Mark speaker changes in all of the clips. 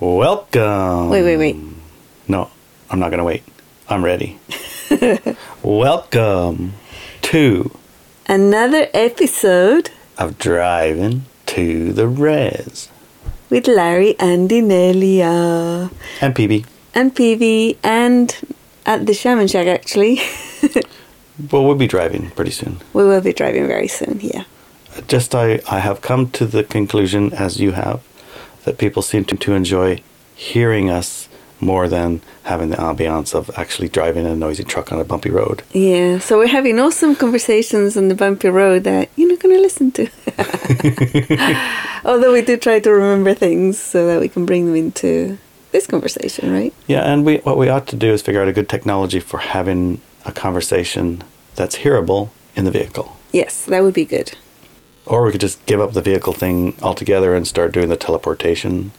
Speaker 1: Welcome.
Speaker 2: Wait, wait, wait.
Speaker 1: No, I'm not going to wait. I'm ready. Welcome to
Speaker 2: Another episode
Speaker 1: of Driving to the Res.
Speaker 2: with Larry and Inelia.
Speaker 1: And PB.
Speaker 2: And PV and at the Shaman Shack actually.
Speaker 1: Well, we'll be driving pretty soon.
Speaker 2: we will be driving very soon, yeah.
Speaker 1: Just I, I have come to the conclusion, as you have, that people seem to, to enjoy hearing us more than having the ambiance of actually driving a noisy truck on a bumpy road.
Speaker 2: Yeah, so we're having awesome conversations on the bumpy road that you're not going to listen to. Although we do try to remember things so that we can bring them into this conversation, right?
Speaker 1: Yeah, and we what we ought to do is figure out a good technology for having a conversation that's hearable in the vehicle.
Speaker 2: Yes, that would be good.
Speaker 1: Or we could just give up the vehicle thing altogether and start doing the teleportation.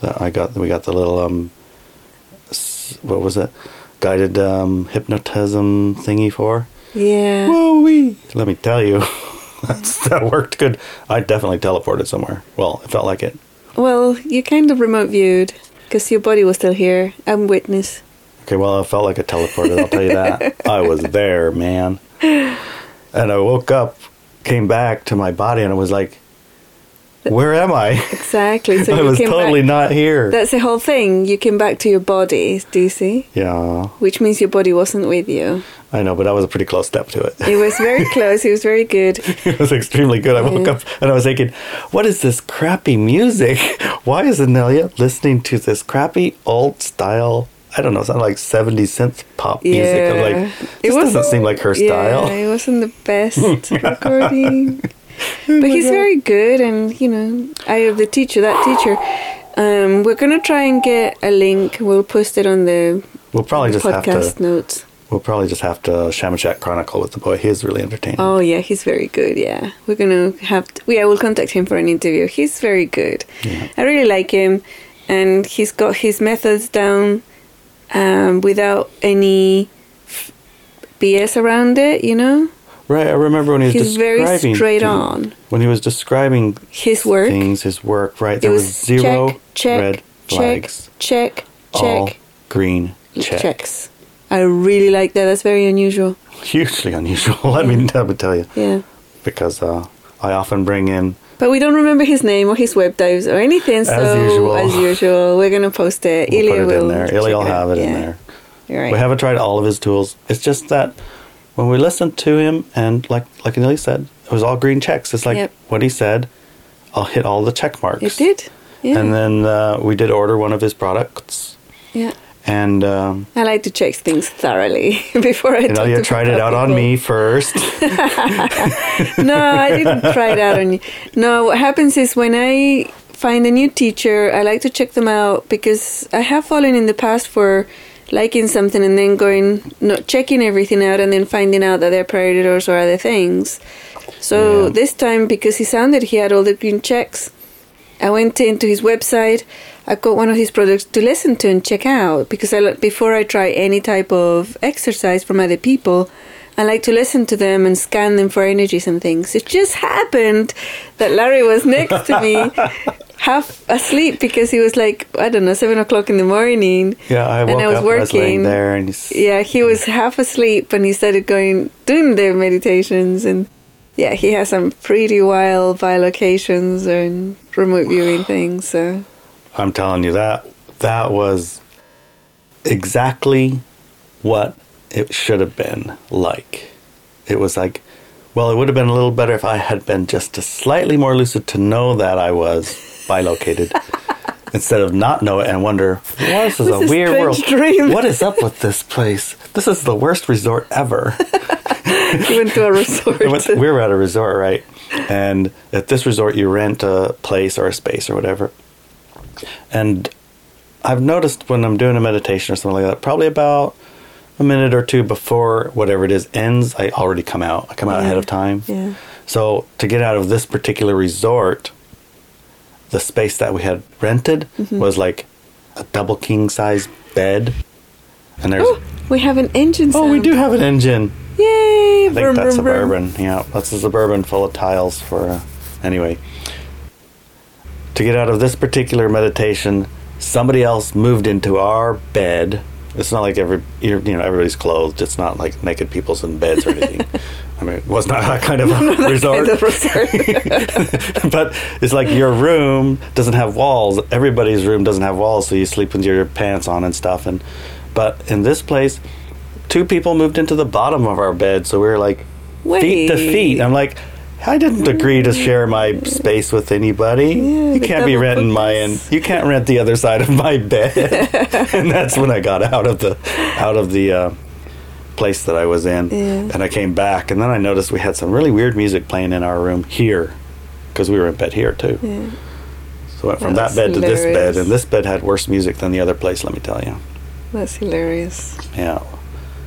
Speaker 1: That I got, we got the little um, what was it? Guided um, hypnotism thingy for.
Speaker 2: Yeah.
Speaker 1: Woo-wee. Let me tell you, that's, that worked good. I definitely teleported somewhere. Well, it felt like it.
Speaker 2: Well, you kind of remote viewed because your body was still here. I'm witness.
Speaker 1: Okay, well, it felt like a teleported. I'll tell you that. I was there, man. And I woke up, came back to my body, and I was like, "Where am I?
Speaker 2: Exactly. So
Speaker 1: I was totally
Speaker 2: back.
Speaker 1: not here."
Speaker 2: That's the whole thing. You came back to your body, do you see?
Speaker 1: yeah,
Speaker 2: Which means your body wasn't with you.
Speaker 1: I know, but that was a pretty close step to it.
Speaker 2: It was very close. It was very good.
Speaker 1: it was extremely good. I woke
Speaker 2: Yeah.
Speaker 1: up and I was thinking, "What is this crappy music? Why is Inelia listening to this crappy old style?" I don't know, it sounded like 70 synth pop music. I'm like, this doesn't seem like her style.
Speaker 2: It wasn't the best recording. but he's very good, and you know, I have the teacher, that teacher. Um, we're gonna try and get a link. We'll post it on the
Speaker 1: We'll probably just have
Speaker 2: podcast
Speaker 1: to
Speaker 2: notes.
Speaker 1: We'll probably just have to Shaman Shack Chronicle with the boy. He is really entertaining.
Speaker 2: Oh yeah, he's very good. Yeah, we're gonna have. To, yeah, we'll contact him for an interview. He's very good.
Speaker 1: Yeah.
Speaker 2: I really like him, and he's got his methods down um, without any f- BS around it. You know,
Speaker 1: Right, I remember when he was
Speaker 2: he's very
Speaker 1: describing
Speaker 2: straight
Speaker 1: to-
Speaker 2: on.
Speaker 1: When he was describing
Speaker 2: His work.
Speaker 1: things, his work, right? There was, zero
Speaker 2: check, check,
Speaker 1: red
Speaker 2: check,
Speaker 1: flags.
Speaker 2: check, check, all
Speaker 1: green check.
Speaker 2: checks. I really like that. That's very unusual.
Speaker 1: Hugely unusual. Let me let me tell you,
Speaker 2: Yeah.
Speaker 1: because uh, I often bring in
Speaker 2: But we don't remember his name or his web dives or anything. So
Speaker 1: usual.
Speaker 2: as usual, we're gonna post it.
Speaker 1: we'll
Speaker 2: Ilya
Speaker 1: put it
Speaker 2: will
Speaker 1: in there. Ilya will have it in
Speaker 2: Yeah.
Speaker 1: there.
Speaker 2: You're right.
Speaker 1: We haven't tried all of his tools. It's just that when we listened to him, and like like Inelia said, it was all green checks. It's like
Speaker 2: Yep.
Speaker 1: what he said. I'll hit all the check marks.
Speaker 2: It did. Yeah.
Speaker 1: And then uh, we did order one of his products,
Speaker 2: yeah.
Speaker 1: And um,
Speaker 2: I like to check things thoroughly before I.
Speaker 1: you know, you tried it out on me first.
Speaker 2: no, I didn't try it out on you. No, what happens is when I find a new teacher, I like to check them out because I have fallen in the past for liking something and then going not checking everything out and then finding out that they're predators or other things. So
Speaker 1: Yeah.
Speaker 2: this time, because he sounded he had all the green checks, I went into his website. I got one of his products to listen to and check out because I before I try any type of exercise from other people, I like to listen to them and scan them for energies and things. It just happened that Larry was next to me, half asleep because he was like I don't know seven o'clock in the morning.
Speaker 1: Yeah, I
Speaker 2: And
Speaker 1: woke
Speaker 2: I was
Speaker 1: up. I was
Speaker 2: working.
Speaker 1: there, and he's,
Speaker 2: Yeah, he was half asleep and he started going doing the meditations and yeah, he has some pretty wild bilocations and remote viewing things. So
Speaker 1: I'm telling you that that was exactly what it should have been like. It was like, well, it would have been a little better if I had been just a slightly more lucid to know that I was bilocated. Instead of not know it and wonder, this is
Speaker 2: This
Speaker 1: a
Speaker 2: is
Speaker 1: weird world.
Speaker 2: dream."
Speaker 1: What is up with this place? This is the worst resort ever.
Speaker 2: he went to a resort.
Speaker 1: We were at a resort, right? And at this resort, you rent a place or a space or whatever. And I've noticed when I'm doing a meditation or something like that, probably about a minute or two before whatever it is ends, I already come out. I come out
Speaker 2: Yeah.
Speaker 1: ahead of time.
Speaker 2: Yeah.
Speaker 1: So to get out of this particular resort, the space that we had rented
Speaker 2: Mm-hmm.
Speaker 1: was like a double king size bed. And there's
Speaker 2: Oh, we have an engine.
Speaker 1: oh, we do have an engine.
Speaker 2: Yay!
Speaker 1: I think
Speaker 2: Vroom,
Speaker 1: that's
Speaker 2: vroom, vroom.
Speaker 1: suburban. Yeah, that's a suburban full of tiles for. Uh, anyway, to get out of this particular meditation, somebody else moved into our bed. It's not like every you're, you know everybody's clothed. It's not like naked people's in beds or anything. I mean, it was not that kind of a resort.
Speaker 2: Kind of resort.
Speaker 1: but it's like your room doesn't have walls. Everybody's room doesn't have walls, so you sleep with your pants on and stuff. And but in this place, two people moved into the bottom of our bed, so we were like feet to feet. I'm like, I didn't agree to share my space with anybody.
Speaker 2: Yeah,
Speaker 1: you can't be renting my end. You can't rent the other side of my bed. and that's when I got out of the out of the uh, place that I was in,
Speaker 2: Yeah.
Speaker 1: and I came back, and then I noticed we had some really weird music playing in our room here, because we were in bed here too.
Speaker 2: yeah.
Speaker 1: So went from
Speaker 2: That's
Speaker 1: that bed to this bed, and this bed had worse music than the other place. Let me tell you.
Speaker 2: That's hilarious.
Speaker 1: Yeah.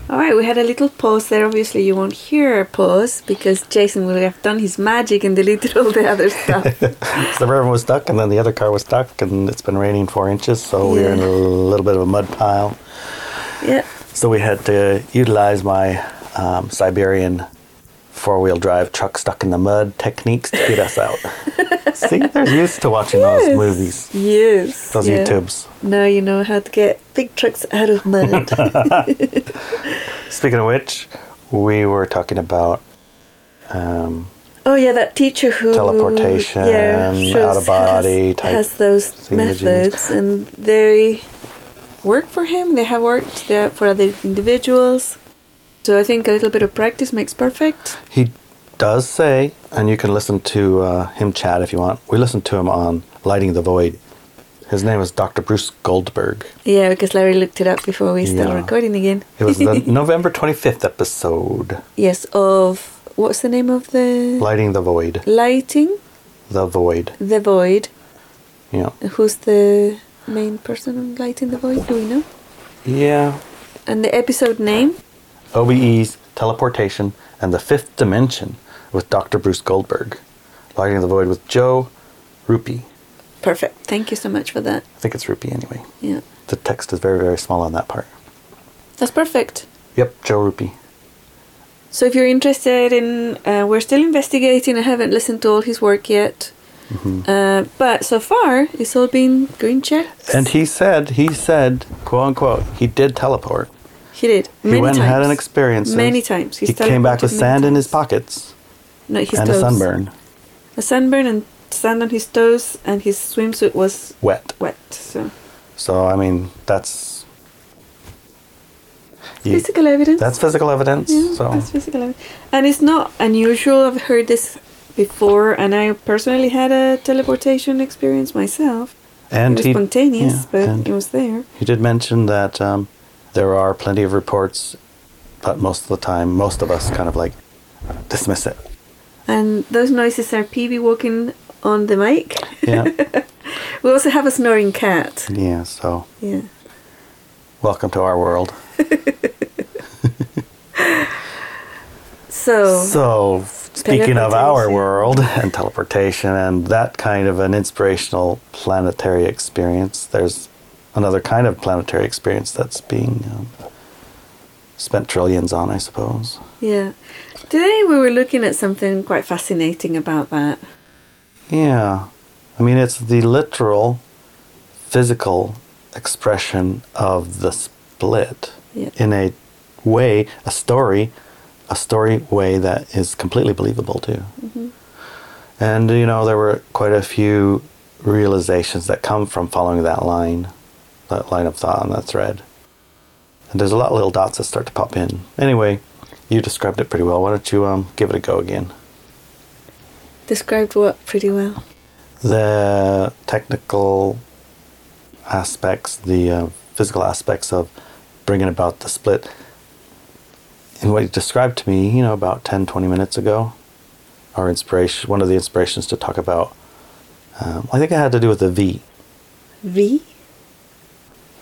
Speaker 2: All right, we had a little pause there. Obviously, you won't hear a pause because Jason will have done his magic and deleted all the other stuff.
Speaker 1: So the river was stuck, and then the other car was stuck, and it's been raining four inches, so we're in a little bit of a mud pile.
Speaker 2: yeah.
Speaker 1: So we had to utilize my um, Siberian four-wheel drive truck stuck in the mud techniques to get us out. See, they're used to watching those movies,
Speaker 2: Yes.
Speaker 1: those
Speaker 2: yeah.
Speaker 1: YouTubes.
Speaker 2: Now you know how to get big trucks out of mud.
Speaker 1: Speaking of which, we were talking about um,
Speaker 2: oh yeah, that teacher who
Speaker 1: Teleportation,
Speaker 2: shows-
Speaker 1: out-of-body
Speaker 2: has,
Speaker 1: type
Speaker 2: has those
Speaker 1: thingamajiggies.
Speaker 2: methods, and they work for him. They have worked for other individuals. So I think a little bit of practice makes perfect.
Speaker 1: He does say, and you can listen to uh, him chat if you want. We listened to him on Lighting the Void. His name is Dr. Bruce Goldberg.
Speaker 2: Yeah, because Larry looked it up before we started
Speaker 1: Yeah.
Speaker 2: recording again.
Speaker 1: It was the November 25th episode,
Speaker 2: yes, of what's the name of the
Speaker 1: Lighting the Void.
Speaker 2: lighting
Speaker 1: The Void.
Speaker 2: the void?
Speaker 1: Yeah.
Speaker 2: Who's the main person on lighting the void? Do we know?
Speaker 1: Yeah.
Speaker 2: And the episode name?
Speaker 1: OBE's Teleportation and the Fifth Dimension with Dr. Bruce Goldberg. Lighting the Void with Joe Rupee.
Speaker 2: Perfect. Thank you so much for that.
Speaker 1: I think it's Rupee anyway.
Speaker 2: Yeah,
Speaker 1: The text is very, very small on that part.
Speaker 2: that's perfect.
Speaker 1: Yep, Joe Rupee.
Speaker 2: So if you're interested in, uh, we're still investigating. I haven't listened to all his work yet,
Speaker 1: Mm-hmm.
Speaker 2: uh, but so far it's all been green checks.
Speaker 1: And he said, he said, quote unquote, he did teleport.
Speaker 2: He did.
Speaker 1: He went
Speaker 2: times.
Speaker 1: and had an experience.
Speaker 2: Many times. He's
Speaker 1: he came back with
Speaker 2: many
Speaker 1: sand in his pockets
Speaker 2: No, his
Speaker 1: and
Speaker 2: toes.
Speaker 1: a sunburn.
Speaker 2: A sunburn and sand on his toes, and his swimsuit was
Speaker 1: Wet.
Speaker 2: wet. So
Speaker 1: So, I mean, that's. you-
Speaker 2: physical evidence.
Speaker 1: that's physical evidence.
Speaker 2: Yeah,
Speaker 1: so,
Speaker 2: that's physical evidence. And it's not unusual. I've heard this before, and I personally had a teleportation experience myself.
Speaker 1: and
Speaker 2: it was
Speaker 1: he,
Speaker 2: spontaneous,
Speaker 1: yeah,
Speaker 2: but it was there.
Speaker 1: he did mention that um, there are plenty of reports, but most of the time, most of us kind of like dismiss it.
Speaker 2: And those noises are Peavy walking on the mic.
Speaker 1: Yeah.
Speaker 2: We also have a snoring cat.
Speaker 1: yeah. So,
Speaker 2: Yeah.
Speaker 1: welcome to our world.
Speaker 2: So,
Speaker 1: So, speaking of our world and teleportation and that kind of an inspirational planetary experience, there's another kind of planetary experience that's being um, spent trillions on, I suppose.
Speaker 2: yeah. Today we were looking at something quite fascinating about that.
Speaker 1: Yeah. I mean, it's the literal physical expression of the split
Speaker 2: Yeah.
Speaker 1: in a way, a story, a story way that is completely believable too.
Speaker 2: Mhm.
Speaker 1: And you know, there were quite a few realizations that come from following that line, that line of thought on that thread. And there's a lot of little dots that start to pop in. Anyway, you described it pretty well. Why don't you um, give it a go again?
Speaker 2: Described what pretty well.
Speaker 1: The technical aspects, the uh, physical aspects of bringing about the split. And what you described to me, you know, about 10, 20 minutes ago, our inspiration, one of the inspirations to talk about, um, I think it had to do with the V.
Speaker 2: V?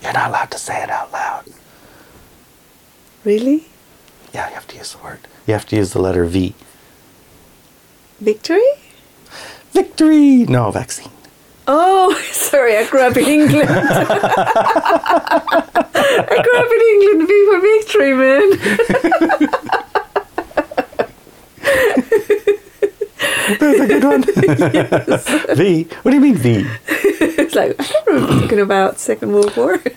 Speaker 1: You're not allowed to say it out loud.
Speaker 2: Really?
Speaker 1: Yeah, you have to use the word. You have to use the letter V.
Speaker 2: Victory?
Speaker 1: Victory! No, vaccine.
Speaker 2: Oh, sorry, I grew up in England. I grew up in England. V for victory, man.
Speaker 1: That's a good one. V? What do you mean V?
Speaker 2: Was like, I don't remember talking about Second World War.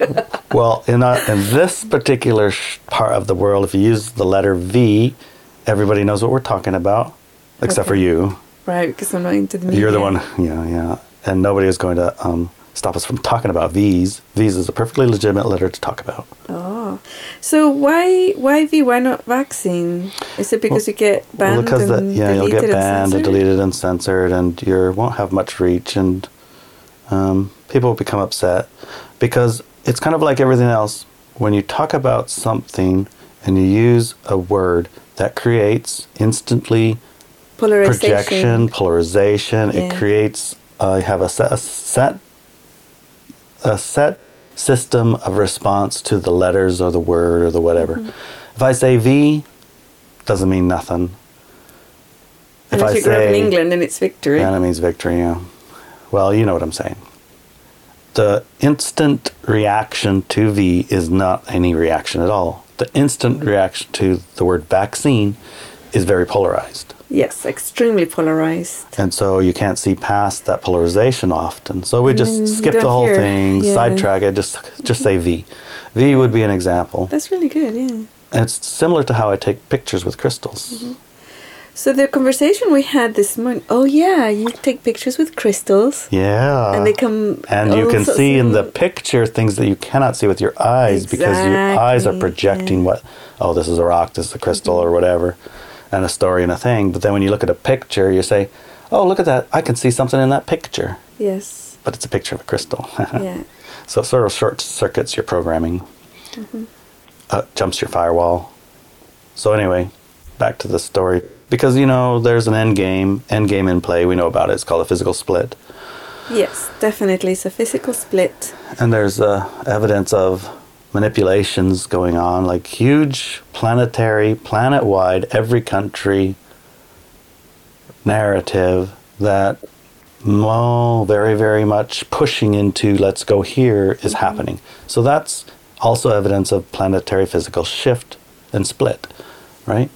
Speaker 1: Well, in, in this particular part of the world, if you use the letter V, everybody knows what we're talking about, except for you.
Speaker 2: right, because I'm not into the media.
Speaker 1: You're the one, yeah, yeah. And nobody is going to um, stop us from talking about V's. V's is a perfectly legitimate letter to talk about.
Speaker 2: Oh, so why why V? Why not vaccine? Is it because you get banned
Speaker 1: well, because the,
Speaker 2: and
Speaker 1: yeah, you'll get
Speaker 2: deleted and
Speaker 1: banned and deleted and censored, and you won't have much reach, and um, people become upset because it's kind of like everything else. When you talk about something and you use a word that creates instantly
Speaker 2: Polarization.
Speaker 1: projection, polarization. It
Speaker 2: Yeah.
Speaker 1: creates. Uh, you have a set, a set, a set system of response to the letters or the word or the whatever.
Speaker 2: Mm-hmm.
Speaker 1: If I say V, doesn't mean nothing.
Speaker 2: And if, you grew up in England, then it's victory.
Speaker 1: yeah, that means victory. Yeah. Well, you know what I'm saying. The instant reaction to V is not any reaction at all. The instant reaction to the word vaccine is very polarized.
Speaker 2: Yes, extremely polarized.
Speaker 1: And so you can't see past that polarization often. So we just
Speaker 2: Mm,
Speaker 1: skip the whole
Speaker 2: hear-
Speaker 1: thing,
Speaker 2: yeah.
Speaker 1: sidetrack it, just just say V. V would be an example.
Speaker 2: That's really good, yeah.
Speaker 1: And it's similar to how I take pictures with crystals.
Speaker 2: Mm-hmm. So the conversation we had this morning. Oh yeah, you take pictures with crystals,
Speaker 1: Yeah.
Speaker 2: and they come.
Speaker 1: and you can see in the picture things that you cannot see with your eyes because your eyes are projecting
Speaker 2: yeah.
Speaker 1: what oh this is a rock this is a crystal or whatever and a story and a thing but then when you look at a picture you say oh look at that i can see something in that picture
Speaker 2: Yes.
Speaker 1: but it's a picture of a crystal
Speaker 2: Yeah.
Speaker 1: so it sort of short circuits your programming
Speaker 2: Mm-hmm.
Speaker 1: uh, jumps your firewall so anyway back to the story because you know there's an end game end game in play we know about it it's called a physical split
Speaker 2: Yes, definitely. It's a physical split.
Speaker 1: And there's uh, evidence of manipulations going on, like huge planetary, planet wide, every country narrative that, well, very, very much pushing into let's go here is happening. So that's also evidence of planetary physical shift and split, right?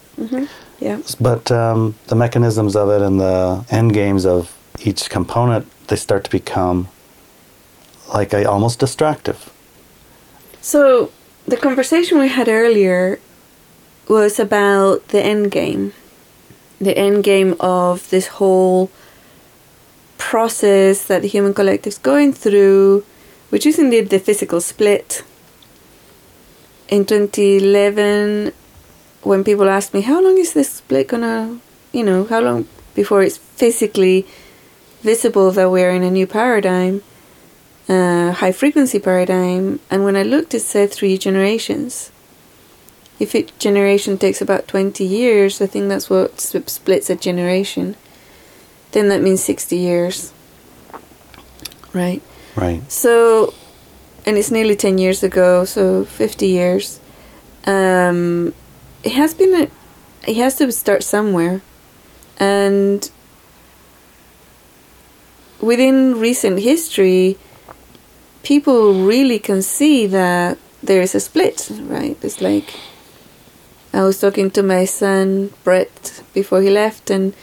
Speaker 2: Yeah.
Speaker 1: But um, the mechanisms of it and the end games of each component, they start to become like a, almost distractive.
Speaker 2: So the conversation we had earlier was about the end game. The end game of this whole process that the human collective is going through, which is indeed the physical split. In 2011, when people ask me, how long is this split gonna, you know, how long before it's physically visible that we're in a new paradigm? uh, high frequency paradigm, and when I looked, it said three generations. If each generation takes about 20 years, I think that's what splits a generation, then that means 60 years. Right?
Speaker 1: Right.
Speaker 2: So, and it's nearly 10 years ago, so 50 years. Um, it has been, a, it has to start somewhere. And within recent history, people really can see that there is a split, right? It's like I was talking to my son Brett before he left, and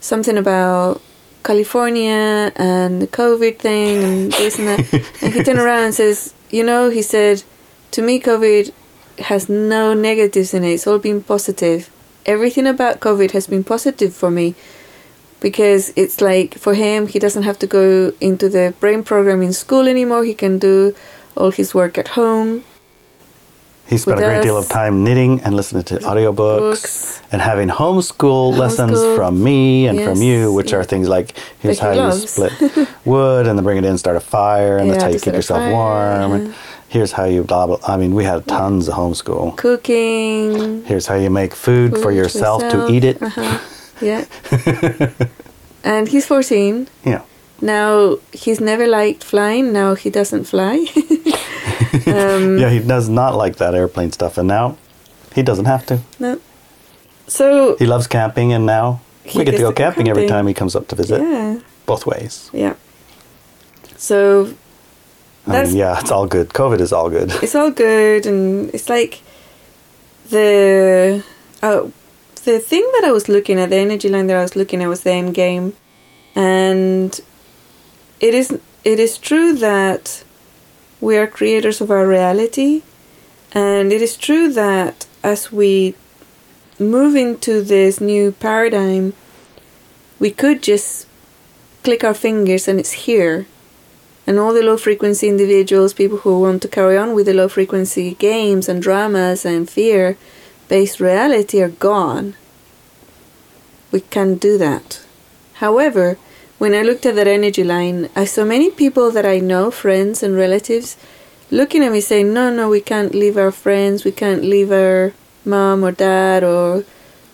Speaker 2: something about California and the COVID thing and this and that. and he turned around and says, You know, he said, to me, COVID has no negatives in it, it's all been positive. Everything about COVID has been positive for me because it's like for him, he doesn't have to go into the brain program in school anymore, he can do all his work at home.
Speaker 1: He spent a great deal of time knitting and listening to audiobooks
Speaker 2: Books.
Speaker 1: and having homeschool lessons from me and from you, which
Speaker 2: yeah.
Speaker 1: are things like here's how
Speaker 2: he
Speaker 1: you split wood and then bring it in, start a fire, and
Speaker 2: Yeah,
Speaker 1: that's how you keep yourself warm. And
Speaker 2: yeah.
Speaker 1: Here's how you blah blah. I mean, we had tons of homeschool.
Speaker 2: Cooking.
Speaker 1: Here's how you make food, for
Speaker 2: food
Speaker 1: yourself, to eat it.
Speaker 2: Uh-huh. Yeah. and he's 14.
Speaker 1: Yeah.
Speaker 2: Now, he's never liked flying. Now he doesn't fly. um,
Speaker 1: Yeah, he does not like that airplane stuff, and now he doesn't have to.
Speaker 2: No. So,
Speaker 1: He loves camping, and now we get to go
Speaker 2: to go
Speaker 1: camping every time he comes up to visit.
Speaker 2: yeah.
Speaker 1: Both ways.
Speaker 2: Yeah. So,
Speaker 1: I mean, yeah, it's all good. COVID is all good.
Speaker 2: it's all good and it's like the oh the thing that I was looking at the energy line that I was looking at was the end game and it is it is true that we are creators of our reality, and it is true that as we move into this new paradigm, we could just click our fingers and it's here. And all the low frequency individuals, people who want to carry on with the low frequency games and dramas and fear based reality are gone. We can't do that. However, when I looked at that energy line, I saw many people that I know, friends and relatives, looking at me saying, No, no, we can't leave our friends, we can't leave our mom or dad or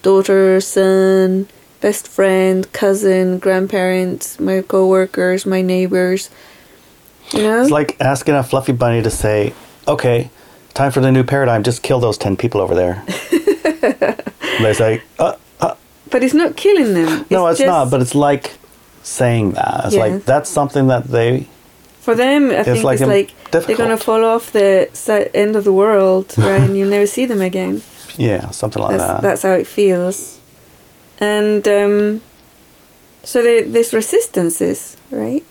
Speaker 2: daughter, son, best friend, cousin, grandparents, my co workers, my neighbors. You know?
Speaker 1: It's like asking a fluffy bunny to say, "Okay, time for the new paradigm. Just kill those ten people over there." They say, uh, uh,
Speaker 2: but it's not killing them.
Speaker 1: "No, it's
Speaker 2: just-
Speaker 1: not." But it's like saying that. It's
Speaker 2: Yeah.
Speaker 1: like that's something that they.
Speaker 2: For them, I think
Speaker 1: like
Speaker 2: it's like they're gonna fall off the end of the world, right? and you'll never see them again.
Speaker 1: Yeah, something like
Speaker 2: That's,
Speaker 1: that.
Speaker 2: that's how it feels. And um, so there, there's resistances, right?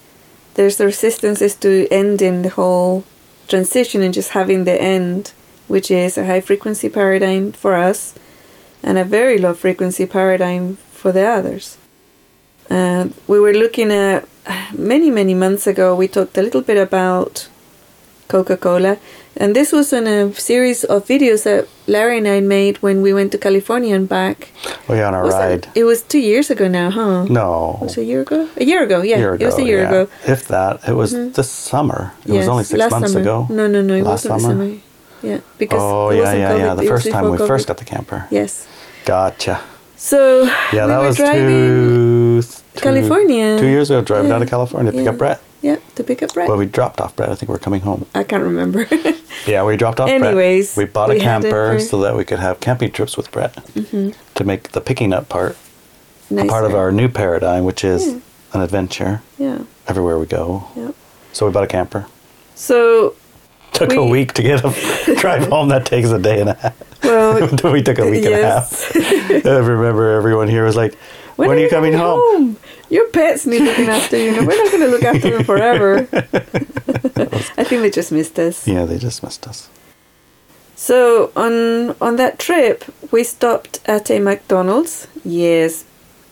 Speaker 2: There's the resistances to ending the whole transition and just having the end, which is a high frequency paradigm for us and a very low frequency paradigm for the others. Uh, we were looking at many, many months ago, we talked a little bit about Coca Cola. And this was in a series of videos that Larry and I made when we went to California and back.
Speaker 1: oh yeah, on our
Speaker 2: Was that-
Speaker 1: ride.
Speaker 2: it was two years ago now, huh?
Speaker 1: No,
Speaker 2: Was it a year ago? A year ago, yeah.
Speaker 1: year
Speaker 2: it was a year
Speaker 1: yeah.
Speaker 2: ago.
Speaker 1: If that, it was
Speaker 2: Mhm.
Speaker 1: this summer. It was only six
Speaker 2: last
Speaker 1: months
Speaker 2: summer.
Speaker 1: ago.
Speaker 2: No, no, no, it
Speaker 1: Last
Speaker 2: wasn't
Speaker 1: summer?
Speaker 2: summer. Yeah, because
Speaker 1: Oh
Speaker 2: it
Speaker 1: yeah,
Speaker 2: wasn't
Speaker 1: yeah, yeah.
Speaker 2: COVID,
Speaker 1: The
Speaker 2: it
Speaker 1: first time we
Speaker 2: before
Speaker 1: first got the camper.
Speaker 2: Yes.
Speaker 1: Gotcha.
Speaker 2: So
Speaker 1: Yeah,
Speaker 2: we
Speaker 1: that was two, two
Speaker 2: California.
Speaker 1: Two years ago, driving
Speaker 2: Yeah.
Speaker 1: down to California to pick
Speaker 2: Yeah.
Speaker 1: up Brett.
Speaker 2: Yeah, to pick up Brett.
Speaker 1: Well, we dropped off Brett. I think we're coming home.
Speaker 2: I can't remember.
Speaker 1: Yeah, we dropped off Brett.
Speaker 2: Anyways,
Speaker 1: Brett. We bought a
Speaker 2: we
Speaker 1: camper so that we could have camping trips with Brett
Speaker 2: Mhm.
Speaker 1: to make the picking up part a
Speaker 2: Nicer.
Speaker 1: part of our new paradigm, which is
Speaker 2: Yeah.
Speaker 1: an adventure
Speaker 2: Yeah,
Speaker 1: everywhere we go.
Speaker 2: yeah.
Speaker 1: So we bought a camper.
Speaker 2: So,
Speaker 1: Took a week to get a drive home. That takes a day and a half.
Speaker 2: well,
Speaker 1: we took a week and a half. I remember everyone here was like, "When, are you coming home?"
Speaker 2: Your pets need looking after you. know, we're not going to look after them forever. I think they just missed us.
Speaker 1: Yeah, they just missed us.
Speaker 2: So on on that trip, we stopped at a McDonald's. Yes,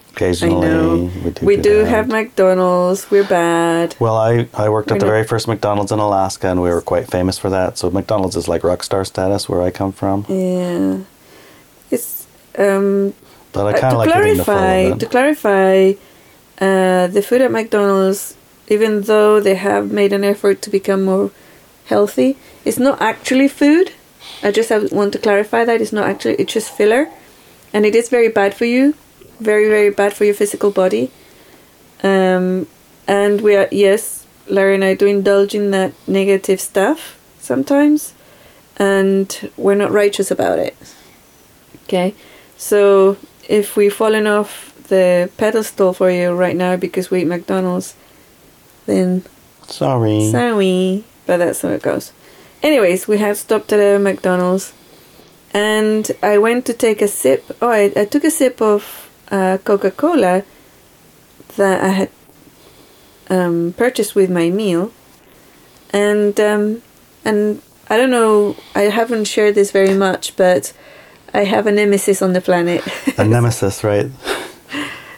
Speaker 2: I
Speaker 1: Occasionally,
Speaker 2: know.
Speaker 1: we do.
Speaker 2: we
Speaker 1: do
Speaker 2: do have McDonald's. We're bad.
Speaker 1: Well, I, I worked
Speaker 2: We're
Speaker 1: at the very first McDonald's in Alaska, and we were quite famous for that. So McDonald's is like rock star status where I come from.
Speaker 2: Yeah, it's um.
Speaker 1: But I
Speaker 2: uh,
Speaker 1: kind
Speaker 2: to
Speaker 1: of like the full
Speaker 2: clarify, to clarify, uh, the food at McDonald's, even though they have made an effort to become more healthy, it's not actually food. I just have, want to clarify that it's not actually it's just filler, and it is very bad for you, very very bad for your physical body. Um, and we are yes, Larry and I do indulge in that negative stuff sometimes, and we're not righteous about it. Okay, so if we've fallen off the pedestal for you right now because we eat McDonald's, then
Speaker 1: Sorry.
Speaker 2: sorry, but that's how it goes. Anyways, we have stopped at a McDonald's, and I went to take a sip. Oh, I, I took a sip of uh, Coca Cola that I had um, purchased with my meal, and um, and I don't know. I haven't shared this very much, but I have a nemesis on the planet.
Speaker 1: a nemesis, right?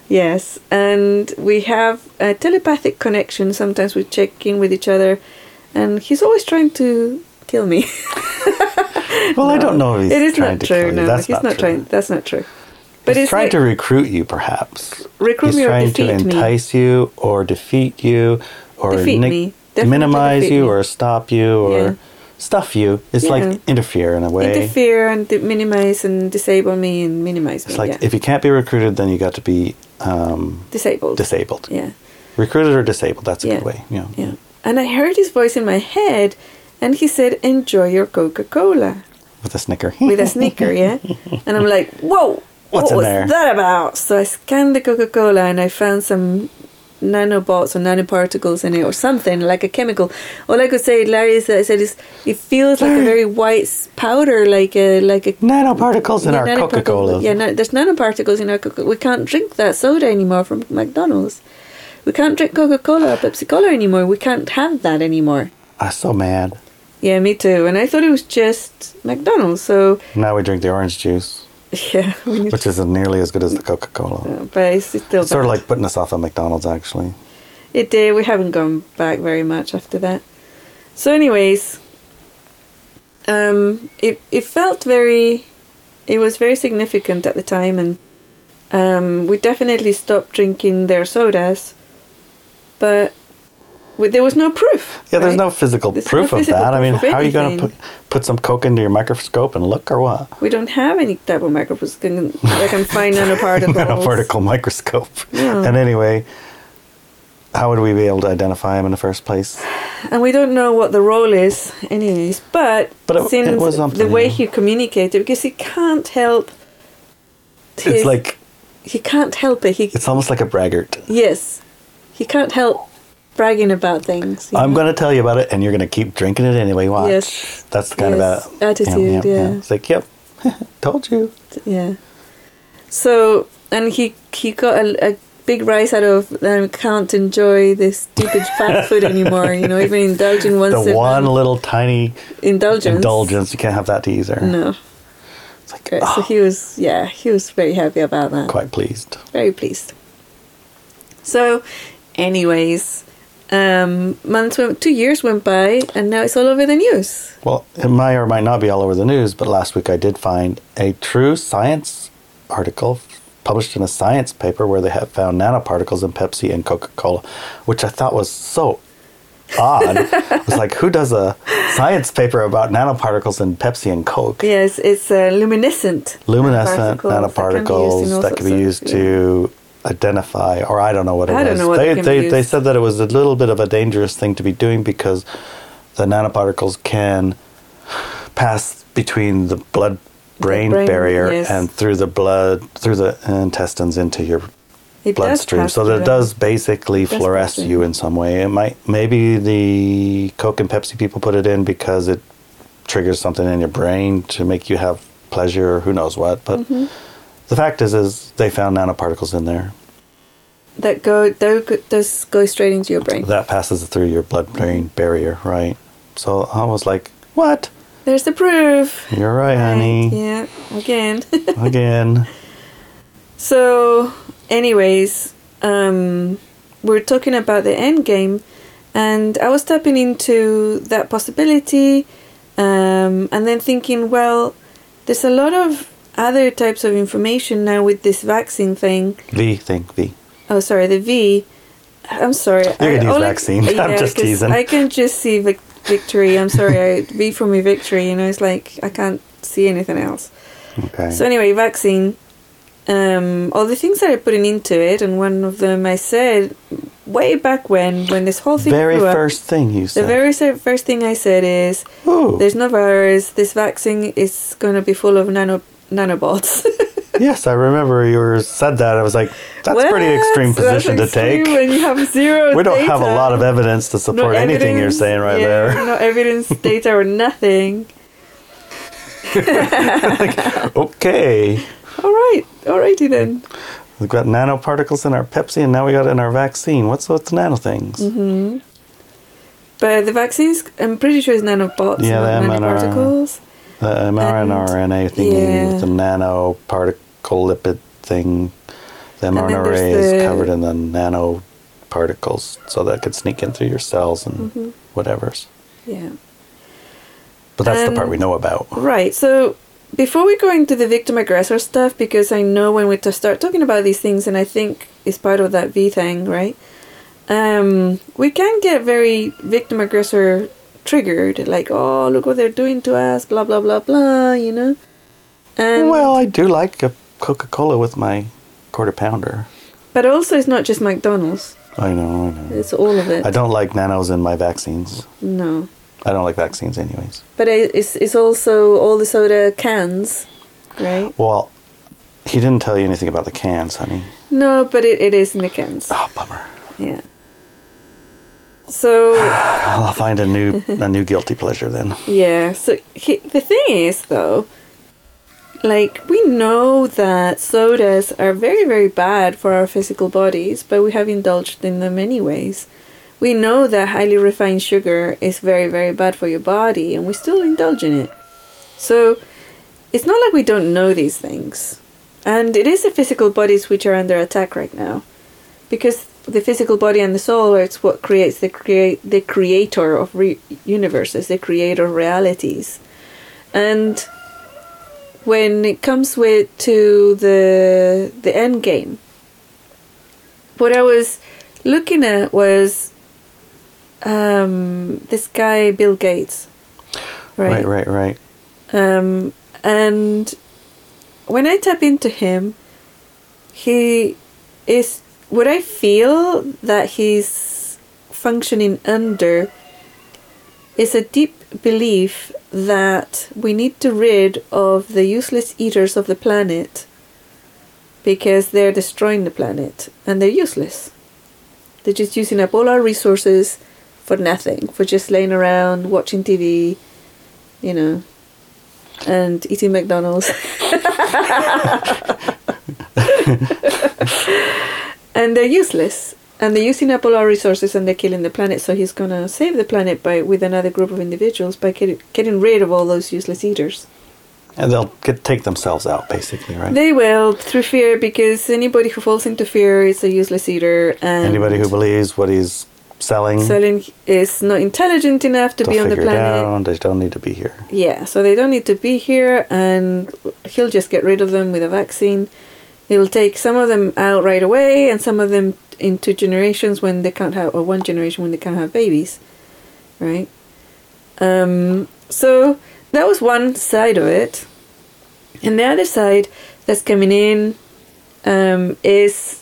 Speaker 2: Yes, and we have a telepathic connection. Sometimes we check in with each other, and he's always trying to kill me.
Speaker 1: Well, I don't know if he's
Speaker 2: it is
Speaker 1: trying
Speaker 2: not
Speaker 1: to
Speaker 2: true. No,
Speaker 1: That's
Speaker 2: he's
Speaker 1: not, true.
Speaker 2: trying. That's not true. But
Speaker 1: he's trying
Speaker 2: like,
Speaker 1: to recruit you, perhaps.
Speaker 2: Recruit
Speaker 1: he's
Speaker 2: me or
Speaker 1: trying to
Speaker 2: me.
Speaker 1: entice you, or defeat you, or
Speaker 2: Defeat me.
Speaker 1: Minimize
Speaker 2: defeat
Speaker 1: you,
Speaker 2: me.
Speaker 1: or stop you, or
Speaker 2: Yeah.
Speaker 1: Stuff you. It's
Speaker 2: Yeah.
Speaker 1: like interfere in a way.
Speaker 2: interfere and minimize and disable me and minimize me.
Speaker 1: It's like
Speaker 2: yeah.
Speaker 1: if you can't be recruited, then you got to be um,
Speaker 2: disabled.
Speaker 1: disabled.
Speaker 2: Yeah,
Speaker 1: Recruited or disabled. That's a
Speaker 2: Yeah.
Speaker 1: good way. Know.
Speaker 2: yeah. And I heard his voice in my head, and he said, "Enjoy your Coca Cola."
Speaker 1: With a snicker.
Speaker 2: with a sneaker, yeah. And I'm like, whoa,
Speaker 1: What's
Speaker 2: what was
Speaker 1: there?
Speaker 2: that about? So I scanned the Coca Cola and I found some nanobots or nanoparticles in it or something like a chemical. All I could say, Larry, is I said is it feels like a very white powder, like a like a
Speaker 1: Nanoparticles in our Coca Cola.
Speaker 2: Yeah, no, there's nanoparticles in our Coca. We can't drink that soda anymore from McDonald's. we can't drink Coca Cola or Pepsi Cola anymore. We can't have that anymore.
Speaker 1: I'm so mad.
Speaker 2: Yeah, me too. And I thought it was just McDonald's. So
Speaker 1: Now we drink the orange juice,
Speaker 2: yeah,
Speaker 1: which isn't nearly as good as the Coca Cola.
Speaker 2: but it's still
Speaker 1: It's sort of like putting us off of McDonald's, actually.
Speaker 2: It did. We haven't gone back very much after that. So, anyways, um, it it felt very, it was very significant at the time, and um, we definitely stopped drinking their sodas, but there was no proof.
Speaker 1: Yeah, there's no physical
Speaker 2: There's no
Speaker 1: proof of
Speaker 2: physical
Speaker 1: that. I mean, how are you going to put put some Coke into your microscope and look, or what?
Speaker 2: We don't have any type of microscope that can find nanoparticles.
Speaker 1: Nanoparticle microscope.
Speaker 2: Yeah.
Speaker 1: And anyway, how would we be able to identify them in the first place?
Speaker 2: And we don't know what the role is, anyways. But,
Speaker 1: But it-
Speaker 2: since
Speaker 1: it
Speaker 2: the way he communicated, because he can't help.
Speaker 1: It's like
Speaker 2: he can't help it. He
Speaker 1: it's almost like a braggart.
Speaker 2: yes, he can't help bragging about things.
Speaker 1: I'm going to tell you about it, and you're going to keep drinking it anyway. Watch.
Speaker 2: Yes.
Speaker 1: That's the kind
Speaker 2: Yes.
Speaker 1: of a
Speaker 2: Attitude, yeah.
Speaker 1: It's like, yep, told you.
Speaker 2: Yeah. So and he he got a, a big rise out of um, can't enjoy this stupid fast food anymore. You know, even indulging once
Speaker 1: The
Speaker 2: in
Speaker 1: one little tiny
Speaker 2: indulgence.
Speaker 1: indulgence, you can't have that either.
Speaker 2: No.
Speaker 1: It's like,
Speaker 2: Okay, so
Speaker 1: oh,
Speaker 2: he was yeah he was very happy about that.
Speaker 1: quite pleased.
Speaker 2: very pleased. So, anyways, um, months went, two years went by, and now it's all over the news.
Speaker 1: Well, it might or might not be all over the news, but last week I did find a true science article published in a science paper where they have found nanoparticles in Pepsi and Coca Cola, which I thought was so odd. it was like, who does a science paper about nanoparticles in Pepsi and Coke?
Speaker 2: Yes, it's uh, luminescent.
Speaker 1: Luminescent
Speaker 2: nanoparticles
Speaker 1: nanoparticles that can be used
Speaker 2: to.
Speaker 1: to identify, or I don't know what it
Speaker 2: I
Speaker 1: was.
Speaker 2: don't know what
Speaker 1: they,
Speaker 2: it
Speaker 1: they, they said that it was a little bit of a dangerous thing to be doing because the nanoparticles can pass between the blood brain,
Speaker 2: brain,
Speaker 1: barrier
Speaker 2: yes.
Speaker 1: and through the blood, through the intestines into your
Speaker 2: It
Speaker 1: bloodstream. So that
Speaker 2: them.
Speaker 1: does basically fluoresce you in some way. It might maybe the Coke and Pepsi people put it in because it triggers something in your brain to make you have pleasure or who knows what. But
Speaker 2: Mm-hmm.
Speaker 1: The fact is, is they found nanoparticles in there
Speaker 2: that go that go- go straight into your brain.
Speaker 1: that passes through your blood-brain barrier, right? So I was like, "What?
Speaker 2: There's the proof.
Speaker 1: You're right, honey.
Speaker 2: Yeah, again.
Speaker 1: Again."
Speaker 2: So, anyways, um, we're talking about the end game, and I was tapping into that possibility, um, and then thinking, well, there's a lot of other types of information now with this vaccine thing.
Speaker 1: V thing, V.
Speaker 2: Oh, sorry, the V. I'm sorry.
Speaker 1: You can use
Speaker 2: all I-
Speaker 1: vaccine. I'm just teasing.
Speaker 2: I can just see vic- victory. I'm sorry. I, v for me, victory. You know, it's like I can't see anything else.
Speaker 1: Okay.
Speaker 2: So anyway, vaccine. Um, all the things that are putting into it, and one of them I said way back when, when this whole thing
Speaker 1: very
Speaker 2: blew up,
Speaker 1: first thing you said.
Speaker 2: the very first thing I said is,
Speaker 1: Ooh.
Speaker 2: "There's no virus. This vaccine is going to be full of nano nanobots."
Speaker 1: Yes, I remember you were said that. I was like, that's a pretty extreme position to
Speaker 2: extreme
Speaker 1: take.
Speaker 2: When you have zero,
Speaker 1: We don't have a lot of evidence to
Speaker 2: No
Speaker 1: support anything you're saying right
Speaker 2: yeah,
Speaker 1: there.
Speaker 2: No evidence, data, or nothing.
Speaker 1: Okay.
Speaker 2: All right, All righty then.
Speaker 1: We've got nanoparticles in our Pepsi and now we got it in our vaccine. What's with the nano things?
Speaker 2: Mm-hmm. But the vaccines, I'm pretty sure it's nanobots,
Speaker 1: Yeah,
Speaker 2: not
Speaker 1: the mRNA.
Speaker 2: Nanoparticles.
Speaker 1: The mRNA thingy
Speaker 2: yeah.
Speaker 1: with the nanoparticle lipid thing. The mRNA is
Speaker 2: the-
Speaker 1: covered in the nanoparticles so that could sneak in through your cells and
Speaker 2: Mhm.
Speaker 1: whatever's.
Speaker 2: Yeah.
Speaker 1: But that's the
Speaker 2: Um,
Speaker 1: part we know about.
Speaker 2: Right. So before we go into the victim aggressor stuff, because I know when we to start talking about these things, and I think it's part of that V thing, right? Um, we can get very victim aggressor triggered, like, oh, look what they're doing to us, blah blah blah blah, you know. And
Speaker 1: well, I do like a Coca Cola with my quarter pounder.
Speaker 2: but also it's not just McDonald's;
Speaker 1: I know, I know.
Speaker 2: it's all of it.
Speaker 1: I don't like nanos in my vaccines.
Speaker 2: No,
Speaker 1: I don't like vaccines, anyways.
Speaker 2: but it's it's also all the soda cans, right?
Speaker 1: Well, he didn't tell you anything about the cans, honey.
Speaker 2: No, but it, it is in the cans.
Speaker 1: Oh, bummer.
Speaker 2: Yeah. So
Speaker 1: I'll find a new a new guilty pleasure then.
Speaker 2: yeah. So he, the thing is, though, like we know that sodas are very very bad for our physical bodies but we have indulged in them anyways we know that highly refined sugar is very very bad for your body and we still indulge in it so it's not like we don't know these things and it is the physical bodies which are under attack right now because the physical body and the soul it's what creates the create the creator of re- universes the creator of realities and when it comes with to the the end game what i was looking at was um this guy bill gates
Speaker 1: Right, right, right.
Speaker 2: um, and when I tap into him, he is what I feel that he's functioning under is a deep belief that we need to rid of the useless eaters of the planet because they're destroying the planet and they're useless. They're just using up all our resources for nothing, for just laying around watching TV, you know, and eating McDonald's. and they're useless. And they're using up all our resources and they're killing the planet. So he's gonna save the planet by with another group of individuals by get, getting rid of all those useless eaters.
Speaker 1: And they'll get, take themselves out, basically, right?
Speaker 2: They will through fear because anybody who falls into fear is a useless eater. And
Speaker 1: Anybody who believes what he's selling,
Speaker 2: selling is not intelligent enough to be on the planet.
Speaker 1: down. They don't need to be here.
Speaker 2: Yeah, so they don't need to be here, and he'll just get rid of them with a vaccine. He'll take some of them out right away, and some of them in two generations when they can't have, or one generation when they can't have babies, right? Um, so that was one side of it, and the other side that's coming in um, is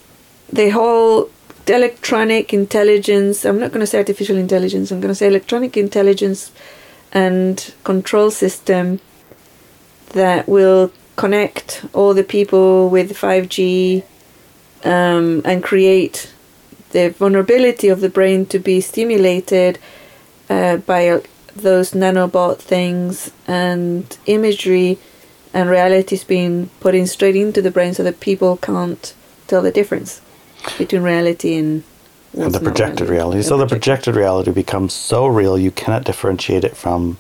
Speaker 2: the whole electronic intelligence. I'm not going to say artificial intelligence. I'm going to say electronic intelligence and control system that will connect all the people with 5G um, and create the vulnerability of the brain to be stimulated uh, by those nanobot things and imagery and realities being put in straight into the brain so that people can't tell the difference between reality and
Speaker 1: and the projected reality. So the projected reality becomes so real you cannot differentiate it from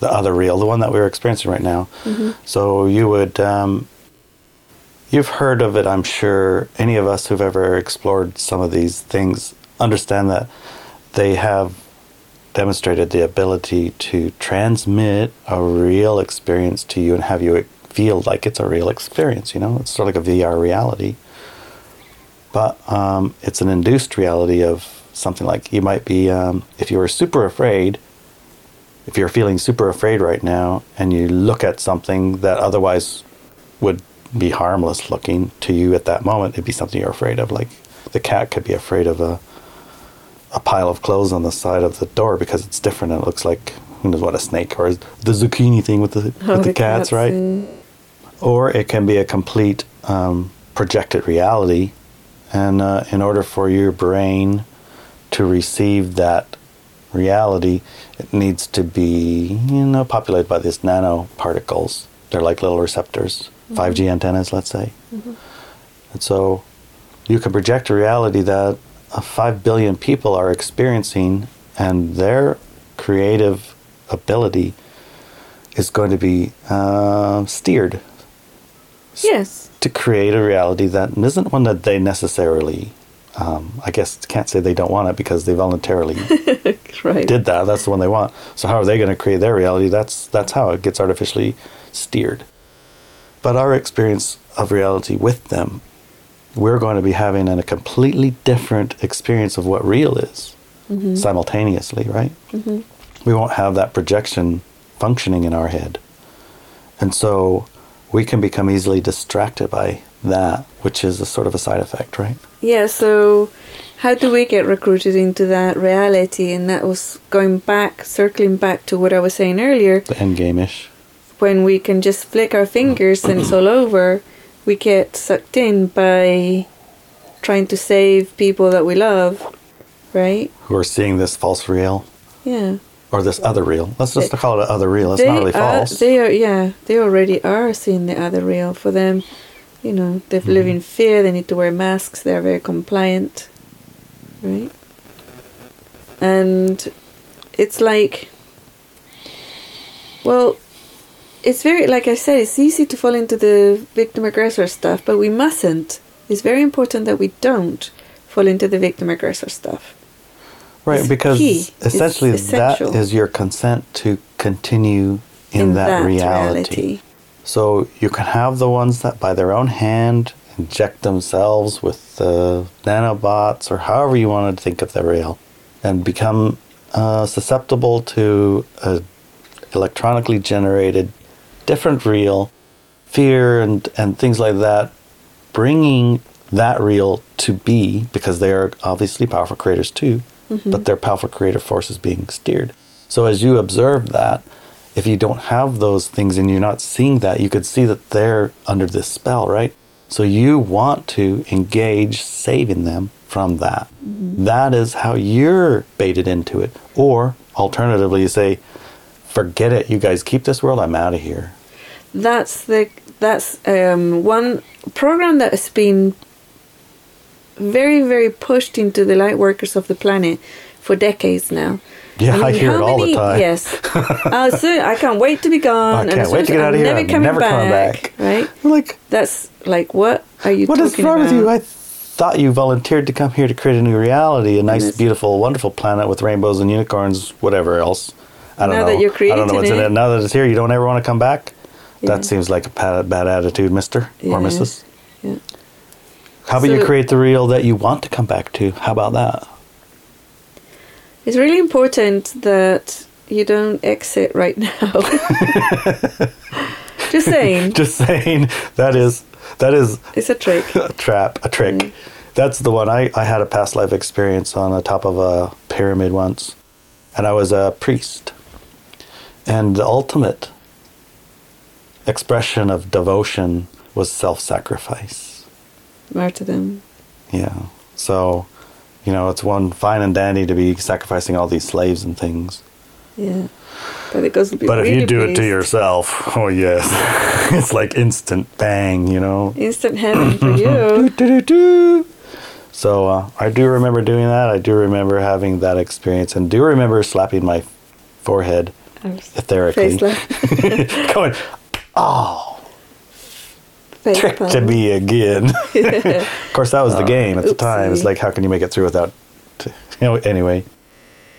Speaker 1: the other real, the one that we're experiencing right now.
Speaker 2: Mm-hmm.
Speaker 1: So you would, um, you've heard of it, I'm sure. Any of us who've ever explored some of these things understand that they have demonstrated the ability to transmit a real experience to you and have you feel like it's a real experience. You know, it's sort of like a VR reality but um, it's an induced reality of something like you might be um, if you were super afraid if you're feeling super afraid right now and you look at something that otherwise would be harmless looking to you at that moment it'd be something you're afraid of. Like the cat could be afraid of a a pile of clothes on the side of the door because it's different and it looks like who knows what a snake or the zucchini thing with the
Speaker 2: Oh,
Speaker 1: with the, cats, right?
Speaker 2: and-
Speaker 1: or it can be a complete um, projected reality. And uh, in order for your brain to receive that reality, it needs to be, you know, populated by these nanoparticles. They're like little receptors, 5G antennas, let's say. And so you can project a reality that uh, 5 billion people are experiencing, and their creative ability is going to be uh, steered
Speaker 2: Yes.
Speaker 1: to create a reality that isn't one that they necessarily, um, I guess, can't say they don't want it because they voluntarily
Speaker 2: Right.
Speaker 1: did that. That's the one they want. So how are they going to create their reality? That's that's how it gets artificially steered. But our experience of reality with them, we're going to be having a completely different experience of what real is simultaneously, right?
Speaker 2: Mhm.
Speaker 1: We won't have that projection functioning in our head. And so we can become easily distracted by that, which is a sort of a side effect, right?
Speaker 2: Yeah, so how do we get recruited into that reality? And that was going back, circling back to what I was saying earlier.
Speaker 1: The end game ish.
Speaker 2: When we can just flick our fingers and it's all over, we get sucked in by trying to save people that we love, right?
Speaker 1: Who are seeing this false real.
Speaker 2: Yeah.
Speaker 1: or this other real. Let's just call it other real. It's
Speaker 2: they
Speaker 1: not really
Speaker 2: are,
Speaker 1: false.
Speaker 2: They are, yeah, they already are seeing the other real. For them, you know, they live
Speaker 1: Mm-hmm.
Speaker 2: in fear. They need to wear masks. They're very compliant, right? And it's like, well, it's very like I said, it's easy to fall into the victim aggressor stuff, but we mustn't. It's very important that we don't fall into the victim aggressor stuff.
Speaker 1: right,
Speaker 2: it's
Speaker 1: because
Speaker 2: key.
Speaker 1: Essentially that is your consent to continue in, that, reality. So you can have the ones that by their own hand inject themselves with the nanobots or however you want to think of the real and become uh, susceptible to a electronically generated different reel, fear and, and things like that, bringing that reel to be because they are obviously powerful creators too, but their powerful creative force is being steered. So as you observe that, if you don't have those things and you're not seeing that, you could see that they're under this spell, right? So you want to engage saving them from that. That is how you're baited into it. Or alternatively, you say, forget it, you guys keep this world, I'm out of here.
Speaker 2: that's the that's um, one program that has been very very pushed into the light workers of the planet for decades now.
Speaker 1: Yeah, I hear it all the
Speaker 2: many-
Speaker 1: time.
Speaker 2: Yes, uh, so I can't wait to be gone.
Speaker 1: I can't wait to get
Speaker 2: I'm
Speaker 1: out of here.
Speaker 2: Never
Speaker 1: I'm
Speaker 2: coming,
Speaker 1: never
Speaker 2: back,
Speaker 1: back.
Speaker 2: Right?
Speaker 1: I'm like,
Speaker 2: That's like what are you?
Speaker 1: what is wrong with you? I thought you volunteered to come here to create a new reality, a nice,
Speaker 2: it's-
Speaker 1: beautiful, wonderful planet with rainbows and unicorns, whatever else. I don't
Speaker 2: Now
Speaker 1: know.
Speaker 2: that you're creating
Speaker 1: I don't know what's
Speaker 2: creating
Speaker 1: in
Speaker 2: it.
Speaker 1: it. Now that it's here, you don't ever want to come back.
Speaker 2: Yeah.
Speaker 1: That seems like a bad, bad attitude, Mister
Speaker 2: Yeah.
Speaker 1: or Mrs.
Speaker 2: Yeah.
Speaker 1: How about you create the real that you want to come back to? How about that?
Speaker 2: It's really important that you don't exit right now. Just saying,
Speaker 1: Just saying that is that is
Speaker 2: it's a trick.
Speaker 1: a trap, a trick.
Speaker 2: Mm.
Speaker 1: That's the one. I, I had a past life experience on the top of a pyramid once, and I was a priest. And the ultimate expression of devotion was self sacrifice.
Speaker 2: Martyrdom.
Speaker 1: Yeah. So, you know, it's one fine and dandy to be sacrificing all these slaves and things.
Speaker 2: Yeah. But it goes.
Speaker 1: But if you do it to yourself, oh yes, it's like instant bang, you know.
Speaker 2: instant heaven for you.
Speaker 1: So uh, I do remember doing that. I do remember having that experience, and do remember slapping my forehead etherically, going, "Oh, tricked
Speaker 2: palm.
Speaker 1: me again." of course, that was the game at the time. It's like, how can you make it through without? T- you know. Anyway,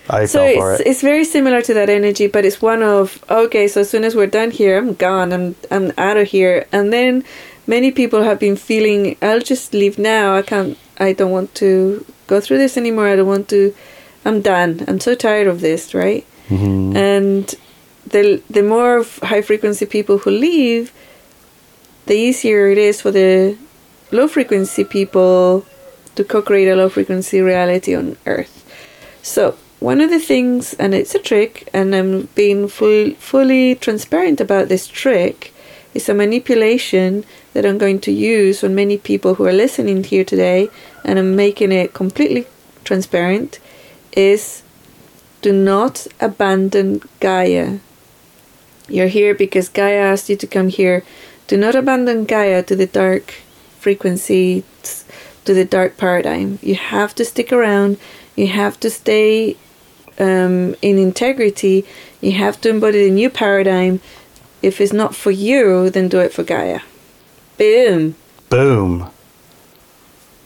Speaker 1: I
Speaker 2: So
Speaker 1: fell for
Speaker 2: it's,
Speaker 1: it.
Speaker 2: it's very similar to that energy, but it's one of okay. So as soon as we're done here, I'm gone. I'm I'm out of here. And then many people have been feeling, I'll just leave now. I can't. I don't want to go through this anymore. I don't want to. I'm done. I'm so tired of this. Right.
Speaker 1: Mhm.
Speaker 2: And the the more high frequency people who leave, the easier it is for the low frequency people to co-create a low frequency reality on Earth. So one of the things, and it's a trick, and I'm being full, fully transparent about this trick, is a manipulation that I'm going to use on many people who are listening here today, and I'm making it completely transparent, is do not abandon Gaia. You're here because Gaia asked you to come here. Do not abandon Gaia to the dark frequency, to the dark paradigm. You have to stick around. You have to stay um, in integrity. You have to embody the new paradigm. If it's not for you, then do it for Gaia. Boom.
Speaker 1: Boom.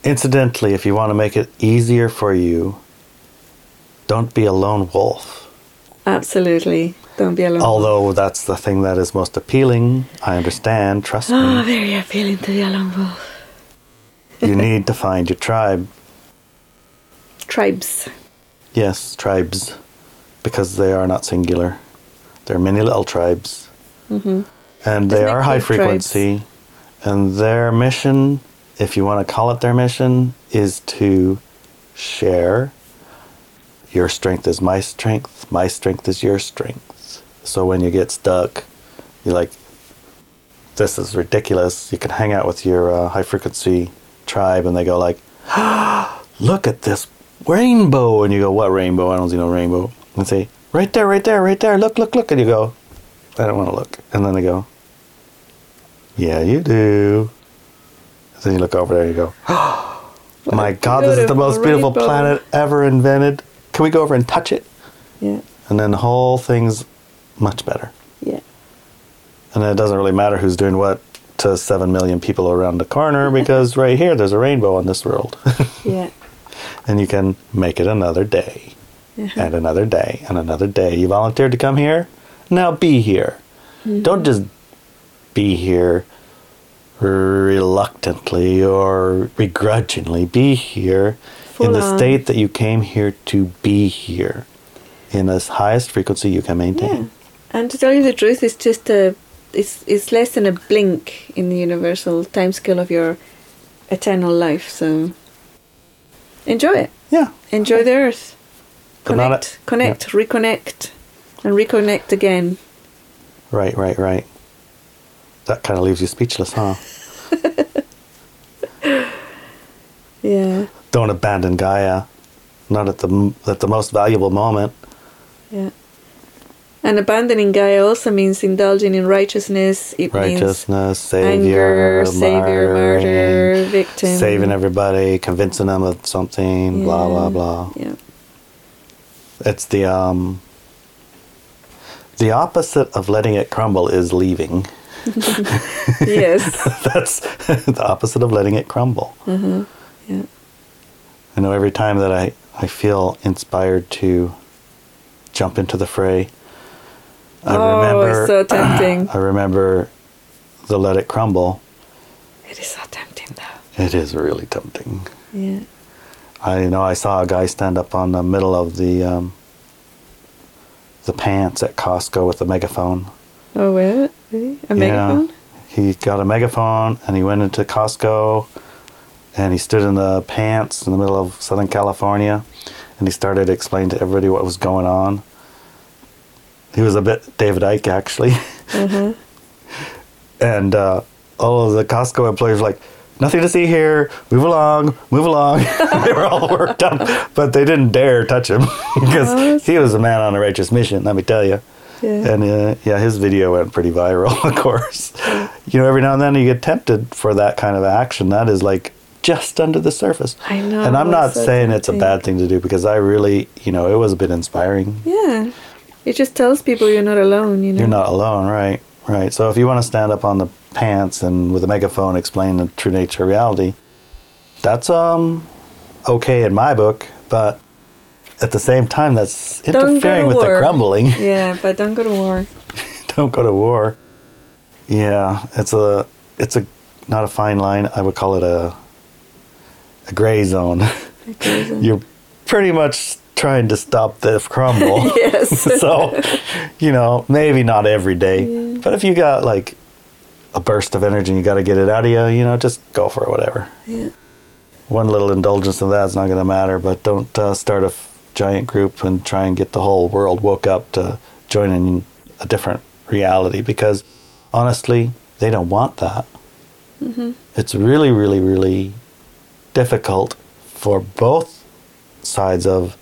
Speaker 1: Incidentally, if you want to make it easier for you, don't be a lone wolf.
Speaker 2: Absolutely. Don't be alone.
Speaker 1: Although that's the thing that is most appealing, I understand. Trust me.
Speaker 2: very appealing to the alone wolf.
Speaker 1: you need to find your tribe.
Speaker 2: Tribes.
Speaker 1: Yes, tribes, because they are not singular. There are many little tribes,
Speaker 2: hmm
Speaker 1: and they
Speaker 2: Let's
Speaker 1: are high
Speaker 2: big tribes.
Speaker 1: frequency. And their mission, if you want to call it their mission, is to share. Your strength is my strength. My strength is your strength. So when you get stuck, you're like, "This is ridiculous." You can hang out with your uh, high frequency tribe, and they go like, "Look at this rainbow," and you go, "What rainbow? I don't see no rainbow." And say, right there, right there, right there. Look, look, look. And you go, I don't want to look. And then they go, yeah, you do. And then you look over there and you go, oh, my God, this is the most beautiful planet ever invented. Can we go over and touch it?
Speaker 2: Yeah.
Speaker 1: And then the whole thing's much better.
Speaker 2: Yeah.
Speaker 1: And it doesn't really matter who's doing what to 7 million people around the corner because right here there's a rainbow in this world.
Speaker 2: Yeah.
Speaker 1: and you can make it another day
Speaker 2: Uh-huh.
Speaker 1: and another day and another day. You volunteered to come here? Now be here. Don't just be here reluctantly or begrudgingly. Be here in the
Speaker 2: on.
Speaker 1: state that you came here to be here in the highest frequency you can maintain.
Speaker 2: Yeah. And to tell you the truth, it's just a, it's it's less than a blink in the universal timescale of your eternal life. So enjoy it.
Speaker 1: Yeah.
Speaker 2: Enjoy the earth. Connect, connect, reconnect, and reconnect again.
Speaker 1: Right, right, right. That kind of leaves you speechless, huh?
Speaker 2: Yeah,
Speaker 1: Don't abandon Gaia. Not at the at the most valuable moment.
Speaker 2: yeah. And abandoning Gaia also means indulging in righteousness. It
Speaker 1: Righteousness,
Speaker 2: means
Speaker 1: savior,
Speaker 2: anger, savior, martyr, victim.
Speaker 1: saving everybody, convincing them of something, blah blah blah.
Speaker 2: Yeah.
Speaker 1: It's the um the opposite of letting it crumble is leaving.
Speaker 2: yes.
Speaker 1: That's the opposite of letting it crumble.
Speaker 2: Uh-huh. Yeah.
Speaker 1: I know every time that I, I feel inspired to jump into the fray, I
Speaker 2: oh,
Speaker 1: remember
Speaker 2: it's so tempting.
Speaker 1: I remember the let it crumble.
Speaker 2: it is so tempting, though.
Speaker 1: It is really tempting.
Speaker 2: Yeah.
Speaker 1: I know I saw a guy stand up on the middle of the um, the pants at Costco with a megaphone.
Speaker 2: Oh, what? Really? A
Speaker 1: Yeah.
Speaker 2: megaphone?
Speaker 1: He got a megaphone and he went into Costco and he stood in the pants in the middle of Southern California and he started to explain to everybody what was going on. He was a bit David Icke actually.
Speaker 2: Uh-huh.
Speaker 1: and uh, all of the Costco employees were like, nothing to see here, move along, move along. they were all worked up, but they didn't dare touch him because
Speaker 2: Oh,
Speaker 1: he was a man on a righteous mission, let me tell you.
Speaker 2: Yeah.
Speaker 1: And uh, yeah, his video went pretty viral, of course. You know, every now and then you get tempted for that kind of action. That is like just under the surface.
Speaker 2: I know,
Speaker 1: And I'm not
Speaker 2: so
Speaker 1: saying it's a bad thing to do because I really, you know, it was a bit inspiring.
Speaker 2: Yeah. It just tells people you're not alone, you know?
Speaker 1: You're not alone, right? Right. So if you want to stand up on the pants and with a megaphone explain the true nature of reality, that's um okay in my book, but at the same time that's interfering with the
Speaker 2: war.
Speaker 1: crumbling.
Speaker 2: Yeah, but don't go to war.
Speaker 1: Don't go to war. Yeah, it's a it's a not a fine line. I would call it a a gray zone.
Speaker 2: Okay, so-
Speaker 1: You're pretty much trying to stop the crumble.
Speaker 2: yes.
Speaker 1: so, you know, maybe not every day,
Speaker 2: Yeah.
Speaker 1: but if you got like a burst of energy and you got to get it out of you, you know, just go for it, whatever.
Speaker 2: yeah.
Speaker 1: One little indulgence of that's not going to matter, but don't uh, start a f- giant group and try and get the whole world woke up to join in a different reality because honestly, they don't want that. Mm-hmm. It's really, really, really difficult for both sides of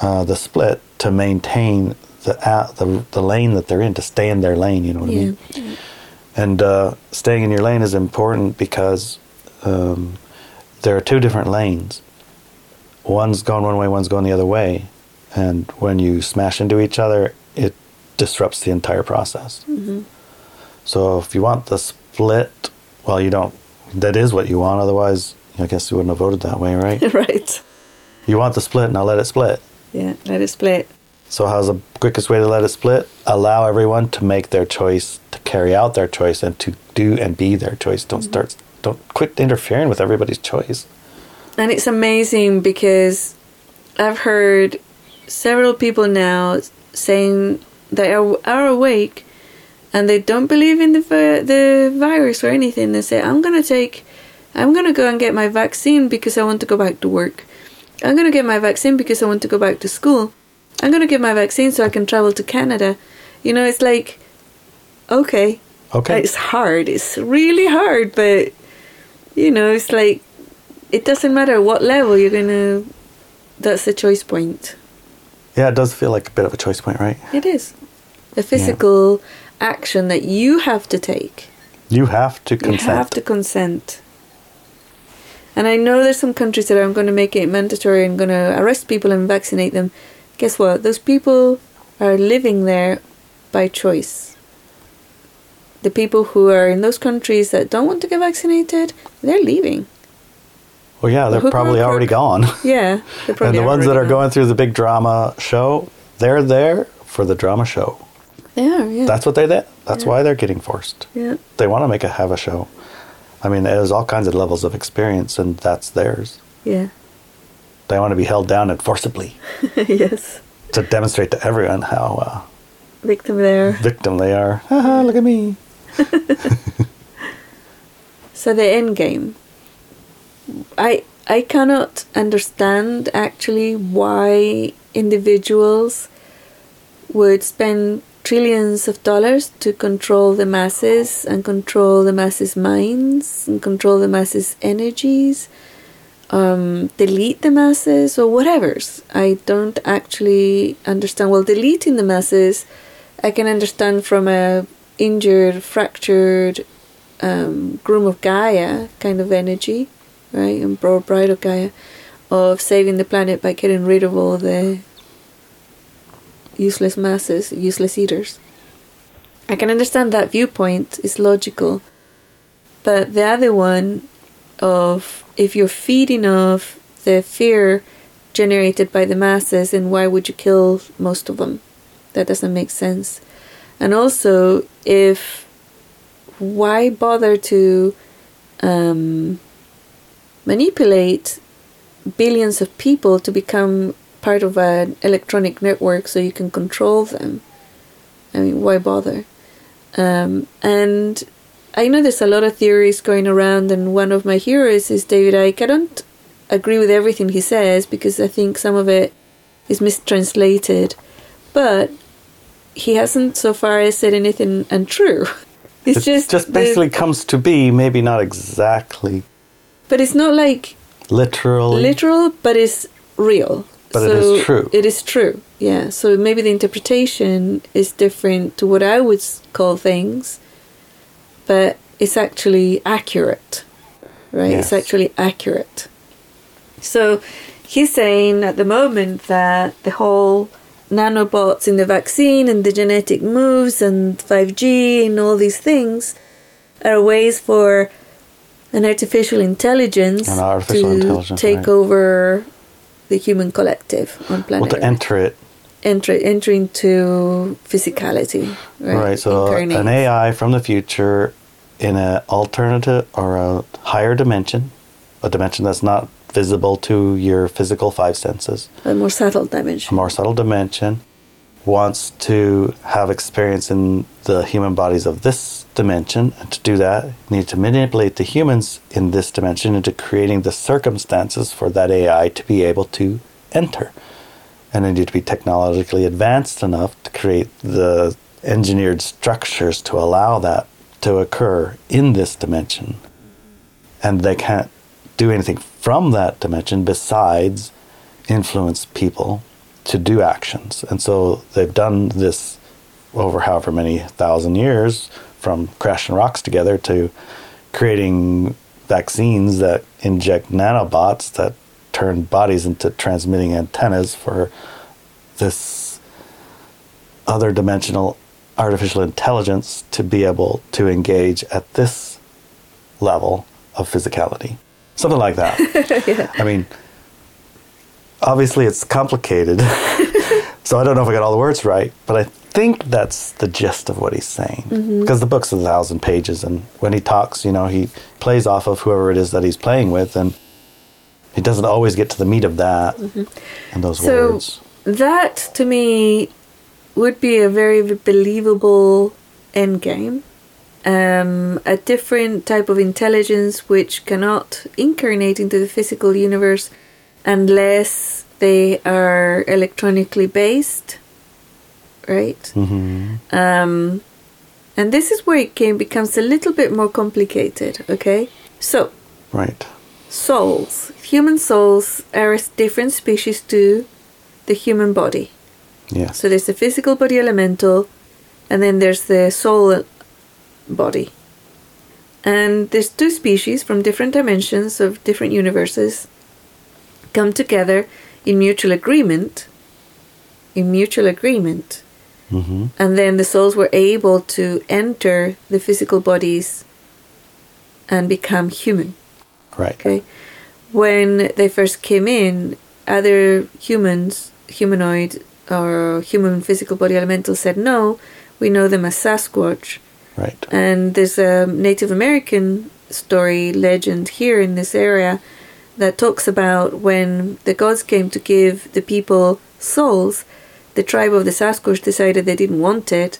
Speaker 1: uh, the split to maintain the, uh, the the lane that they're in to stay in their lane. You know what I
Speaker 2: Yeah.
Speaker 1: mean? And uh, staying in your lane is important because um, there are two different lanes. One's going one way, one's going the other way, and when you smash into each other, it disrupts the entire process.
Speaker 2: Mm-hmm.
Speaker 1: So if you want the split, well, you don't. That is what you want. Otherwise, I guess you wouldn't have voted that way, right?
Speaker 2: right.
Speaker 1: you want the split, now let it split.
Speaker 2: Yeah, let it split.
Speaker 1: So how's the quickest way to let it split? Allow everyone to make their choice, to carry out their choice, and to do and be their choice. Don't mm-hmm. start. Don't quit interfering with everybody's choice.
Speaker 2: And it's amazing because I've heard several people now saying they are, are awake and they don't believe in the vi- the virus or anything. They say, "I'm gonna take, I'm gonna go and get my vaccine because I want to go back to work. I'm gonna get my vaccine because I want to go back to school. I'm gonna get my vaccine so I can travel to Canada." You know, it's like, okay,
Speaker 1: Okay.
Speaker 2: it's hard. It's really hard, but you know, it's like it doesn't matter what level you're gonna. That's the choice point.
Speaker 1: Yeah, it does feel like a bit of a choice point, right?
Speaker 2: It is a physical action that you have to take.
Speaker 1: You have to consent.
Speaker 2: You have to consent. And I know there's some countries that are going to make it mandatory and going to arrest people and vaccinate them. Guess what? Those people are living there by choice. The people who are in those countries that don't want to get vaccinated, they're leaving.
Speaker 1: Well, yeah, they're
Speaker 2: or
Speaker 1: probably already gone.
Speaker 2: Yeah,
Speaker 1: and the ones that are
Speaker 2: gone.
Speaker 1: going through the big drama show, they're there for the drama show.
Speaker 2: They are, yeah.
Speaker 1: That's what they did. That's
Speaker 2: Yeah.
Speaker 1: why they're getting forced.
Speaker 2: yeah.
Speaker 1: They want to make a have a show. I mean, there's all kinds of levels of experience, and that's theirs.
Speaker 2: Yeah.
Speaker 1: They want to be held down and forcibly
Speaker 2: yes.
Speaker 1: to demonstrate to everyone how uh,
Speaker 2: Victim are.
Speaker 1: victim they are. Haha, look at me.
Speaker 2: So the end game. I I cannot understand actually why individuals would spend trillions of dollars to control the masses and control the masses' minds and control the masses' energies, um, delete the masses or whatever's. I don't actually understand. Well, deleting the masses, I can understand from a injured, fractured um, groom of Gaia kind of energy, right? And bride of Gaia, of saving the planet by getting rid of all the useless masses, useless eaters. I can understand that viewpoint is logical, but the other one of if you're feeding off the fear generated by the masses, then why would you kill most of them? That doesn't make sense. And also, if why bother to um, manipulate billions of people to become part of an electronic network so you can control them? I mean, why bother? Um, and I know there's a lot of theories going around, and one of my heroes is David Icke. I don't agree with everything he says because I think some of it is mistranslated, but he hasn't so far said anything untrue. It's
Speaker 1: It
Speaker 2: just
Speaker 1: just
Speaker 2: the-
Speaker 1: basically comes to be, maybe not exactly
Speaker 2: but it's not like
Speaker 1: literally.
Speaker 2: literal, but it's real.
Speaker 1: But it is true.
Speaker 2: It is true. Yeah. So maybe the interpretation is different to what I would call things, but it's actually accurate, right? It's actually accurate. So he's saying at the moment that the whole nanobots in the vaccine and the genetic moves and 5G and all these things are ways for an artificial intelligence
Speaker 1: An artificial
Speaker 2: to
Speaker 1: intelligence,
Speaker 2: take
Speaker 1: right.
Speaker 2: over the human collective on planet
Speaker 1: well, to enter it,
Speaker 2: enter enter into physicality right,
Speaker 1: right? So
Speaker 2: Incarnate.
Speaker 1: an AI from the future in an alternative or a higher dimension, a dimension that's not visible to your physical five senses,
Speaker 2: a more subtle dimension.
Speaker 1: a more subtle dimension, wants to have experience in the human bodies of this dimension. And to do that, you need to manipulate the humans in this dimension into creating the circumstances for that AI to be able to enter. And they need to be technologically advanced enough to create the engineered structures to allow that to occur in this dimension. And they can't do anything from that dimension besides influence people to do actions. And so they've done this over however many thousand years from crashing rocks together to creating vaccines that inject nanobots that turn bodies into transmitting antennas for this other dimensional artificial intelligence to be able to engage at this level of physicality. Something like that. I mean, obviously it's complicated. so I don't know if I got all the words right, but I think that's the gist of what he's saying. Because the book's a thousand pages, and when he talks, you know, he plays off of whoever it is that he's playing with, and he doesn't always get to the meat of that and those
Speaker 2: so
Speaker 1: words.
Speaker 2: that to me would be a very believable end game um, a different type of intelligence which cannot incarnate into the physical universe unless they are electronically based right
Speaker 1: hmm
Speaker 2: Um, and this is where it can becomes a little bit more complicated. Okay, so
Speaker 1: Right.
Speaker 2: souls, human souls are a different species to the human body.
Speaker 1: Yes.
Speaker 2: So there's the physical body elemental, and then there's the soul body. And there's two species from different dimensions of different universes come together in mutual agreement. In mutual agreement.
Speaker 1: hmm
Speaker 2: And then the souls were able to enter the physical bodies and become human.
Speaker 1: Right.
Speaker 2: Okay. When they first came in, other humans, humanoid or human physical body elemental said no. We know them as Sasquatch.
Speaker 1: Right.
Speaker 2: And there's a Native American story legend here in this area that talks about when the gods came to give the people souls, the tribe of the Sasquatch decided they didn't want it,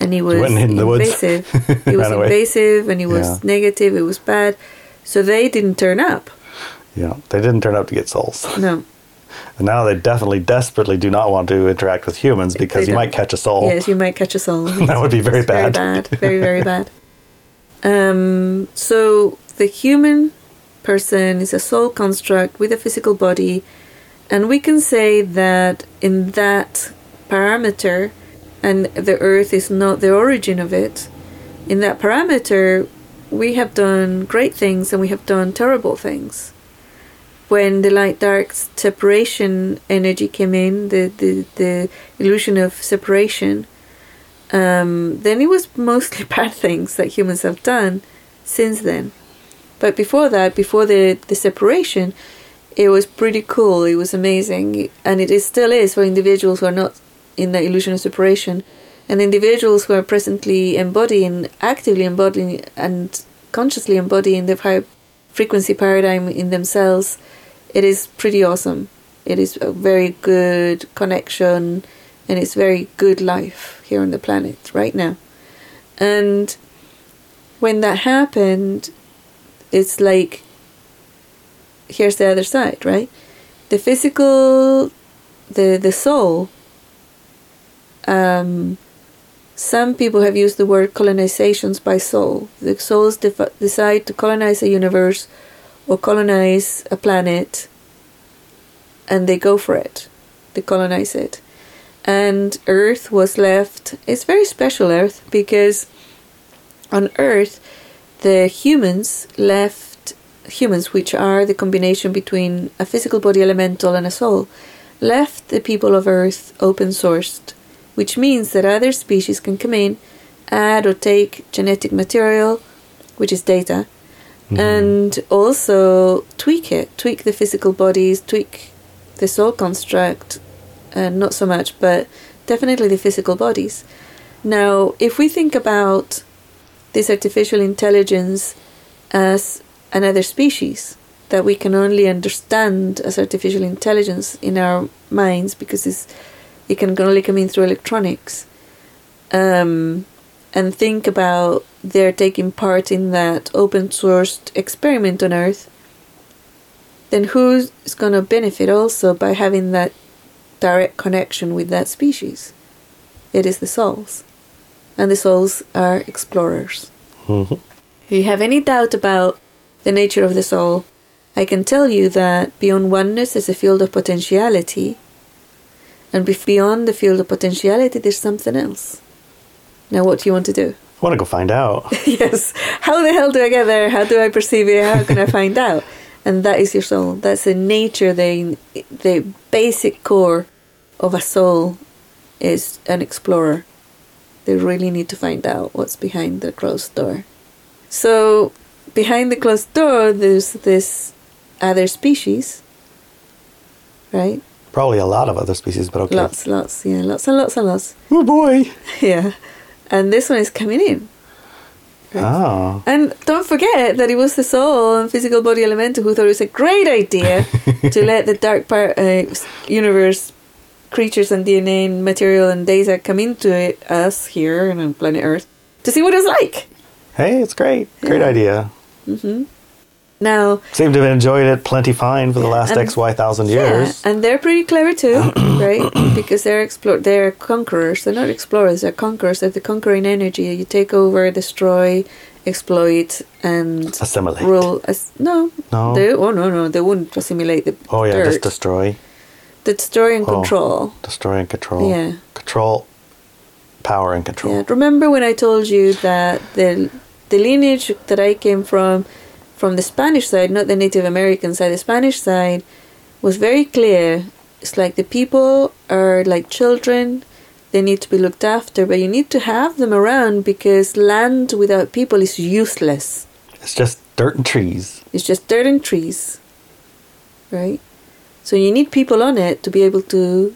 Speaker 2: and he was
Speaker 1: Went in the woods.
Speaker 2: invasive. he was invasive, and he was
Speaker 1: Yeah.
Speaker 2: negative. It was bad, so they didn't turn up.
Speaker 1: Yeah. They didn't turn up to get souls.
Speaker 2: No.
Speaker 1: And now they definitely desperately do not want to interact with humans because
Speaker 2: They
Speaker 1: you
Speaker 2: don't.
Speaker 1: might catch a soul.
Speaker 2: Yes, you might catch a soul.
Speaker 1: That would be very
Speaker 2: It's Very
Speaker 1: bad.
Speaker 2: bad. Very, very bad. Um, so the human person is a soul construct with a physical body, and we can say that in that parameter, and the earth is not the origin of it, in that parameter, we have done great things and we have done terrible things. When the light dark separation energy came in, the, the, the illusion of separation, um, then it was mostly bad things that humans have done since then. But before that, before the, the separation, it was pretty cool. It was amazing. And it is, still is for individuals who are not in the illusion of separation. And individuals who are presently embodying, actively embodying, and consciously embodying the high frequency paradigm in themselves, it is pretty awesome. It is a very good connection and it's very good life here on the planet right now. And when that happened, it's like here's the other side, right? The physical, the the soul. Um, some people have used the word colonizations by soul. The souls decide to colonize a universe or colonize a planet, and they go for it. They colonize it and Earth was left. It's very special Earth because on Earth, the humans left humans, which are the combination between a physical body elemental and a soul, left the people of Earth open sourced, which means that other species can come in, add or take genetic material, which is data, mm-hmm. and also tweak it, tweak the physical bodies, tweak the soul construct, and not so much, but definitely the physical bodies. Now, if we think about this artificial intelligence as another species that we can only understand as artificial intelligence in our minds because it can only come in through electronics, um, and think about their taking part in that open sourced experiment on Earth, then who's going to benefit also by having that direct connection with that species. It is the souls. And the souls are explorers.
Speaker 1: Mhm.
Speaker 2: If you have any doubt about the nature of the soul, I can tell you that beyond oneness is a field of potentiality. And beyond the field of potentiality, there's something else. Now, what do you want to do?
Speaker 1: I want to go find out.
Speaker 2: yes. How the hell do I get there? How do I perceive it? How can I find out? And that is your soul. That's the nature, the the basic core of a soul is an explorer. They really need to find out what's behind the closed door. So behind the closed door there's this other species. Right?
Speaker 1: Probably a lot of other species, but okay.
Speaker 2: Lots, lots, yeah, lots and lots and lots.
Speaker 1: Oh boy.
Speaker 2: Yeah. And this one is coming in. Right?
Speaker 1: Oh.
Speaker 2: And don't forget that it was the soul and physical body elemental who thought it was a great idea to let the dark part uh, universe creatures and DNA and material and data come into it, us here on planet Earth to see what it's like.
Speaker 1: Hey, it's great. Great
Speaker 2: Yeah.
Speaker 1: idea. Mm-hmm.
Speaker 2: Now,
Speaker 1: Seem to have enjoyed it plenty fine for the last
Speaker 2: and-
Speaker 1: XY thousand years.
Speaker 2: yeah, and they're pretty clever too, right? Because they're explore, they're conquerors. They're not explorers. They're conquerors. They're the conquering energy. You take over, destroy, exploit, and
Speaker 1: Assimilate.
Speaker 2: rule. As, no,
Speaker 1: No?
Speaker 2: They, oh no, no, they wouldn't assimilate the
Speaker 1: Oh yeah,
Speaker 2: dirt.
Speaker 1: just destroy.
Speaker 2: The destroy and
Speaker 1: Oh.
Speaker 2: control.
Speaker 1: Destroy and control.
Speaker 2: Yeah.
Speaker 1: Control, power and control.
Speaker 2: Yeah. Remember when I told you that the the lineage that I came from, from the Spanish side, not the Native American side, the Spanish side, was very clear. It's like the people are like children. They need to be looked after, but you need to have them around because land without people is useless.
Speaker 1: It's just dirt and trees.
Speaker 2: It's just dirt and trees. Right? So you need people on it to be able to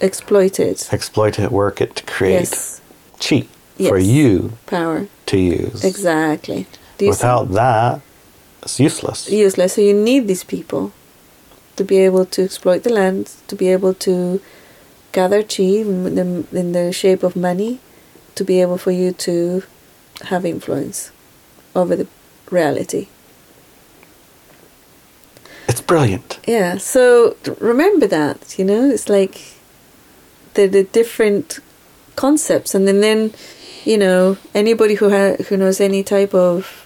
Speaker 2: exploit it.
Speaker 1: Exploit it, work it to create
Speaker 2: Yes.
Speaker 1: chi for you
Speaker 2: Power.
Speaker 1: to use.
Speaker 2: Exactly. You see?
Speaker 1: Without that, it's useless.
Speaker 2: useless. So you need these people to be able to exploit the land, to be able to gather chi in the, in the shape of money, to be able for you to have influence over the reality.
Speaker 1: It's brilliant.
Speaker 2: Yeah. So remember that. You know, it's like the the different concepts, and then then you know anybody who ha- who knows any type of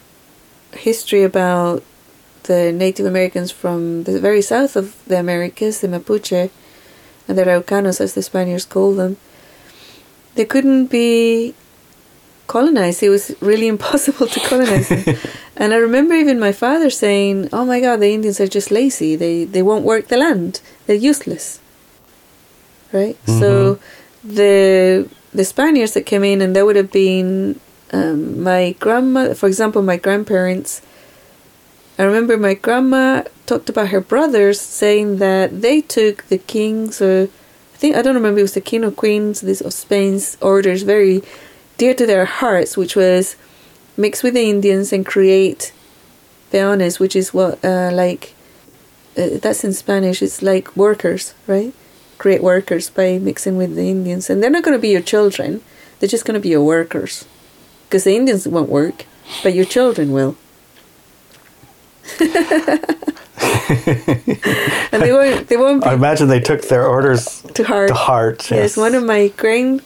Speaker 2: history about the Native Americans from the very south of the Americas, the Mapuche, and the Araucanos, as the Spaniards call them, they couldn't be colonized. It was really impossible to colonize them. and I remember even my father saying, "Oh my God, the Indians are just lazy. They they won't work the land. They're useless." Right. So the the Spaniards that came in, and that would have been um, my grandma, for example, my grandparents. I remember my grandma talked about her brothers saying that they took the kings or I think I don't remember if it was the king or queens this of Spain's orders very dear to their hearts, which was mix with the Indians and create peones, which is what uh, like uh, that's in Spanish. It's like workers, right? Create workers by mixing with the Indians, and they're not going to be your children. They're just going to be your workers, because the Indians won't work, but your children will. and they won't. They won't be
Speaker 1: I imagine they took their orders
Speaker 2: to heart.
Speaker 1: to heart.
Speaker 2: Yes, one of my grand.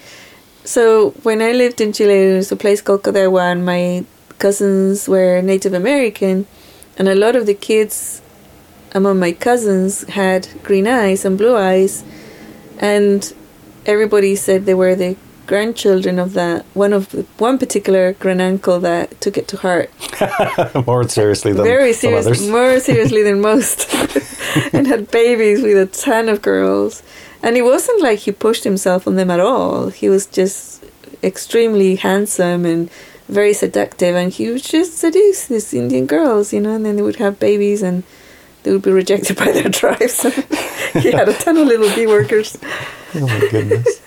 Speaker 2: So when I lived in Chile, there was a place called Coderwa, and my cousins were Native American, and a lot of the kids among my cousins had green eyes and blue eyes, and everybody said they were the grandchildren of that one of the, one particular granduncle that took it to heart
Speaker 1: more seriously than
Speaker 2: very
Speaker 1: some
Speaker 2: serious,
Speaker 1: others.
Speaker 2: more seriously than most, and had babies with a ton of girls. And it wasn't like he pushed himself on them at all. He was just extremely handsome and very seductive, and he would just seduce these Indian girls, you know. And then they would have babies, and they would be rejected by their tribes. he had a ton of little bee workers.
Speaker 1: Oh my goodness.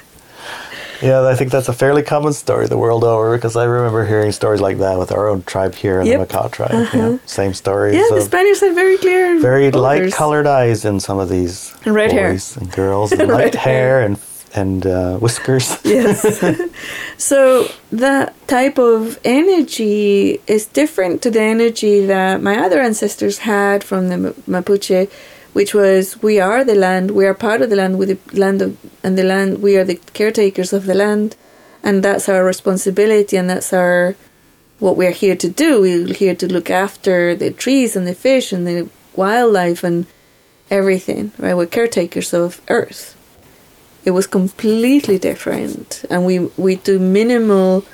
Speaker 1: Yeah, I think that's a fairly common story the world over because I remember hearing stories like that with our own tribe here in
Speaker 2: Yep.
Speaker 1: the Makah tribe. Yeah, same story.
Speaker 2: Yeah, the Spaniards had very clear,
Speaker 1: very light colored eyes in some of these
Speaker 2: And red hair.
Speaker 1: boys and girls, and light
Speaker 2: hair.
Speaker 1: hair and and uh, whiskers.
Speaker 2: Yes. so that type of energy is different to the energy that my other ancestors had from the Ma- Mapuche, which was we are the land, we are part of the land, with the land of, and the land, we are the caretakers of the land, and that's our responsibility, and that's our what we're here to do. We're here to look after the trees and the fish and the wildlife and everything, right? We're caretakers of Earth it was completely different and we we do minimal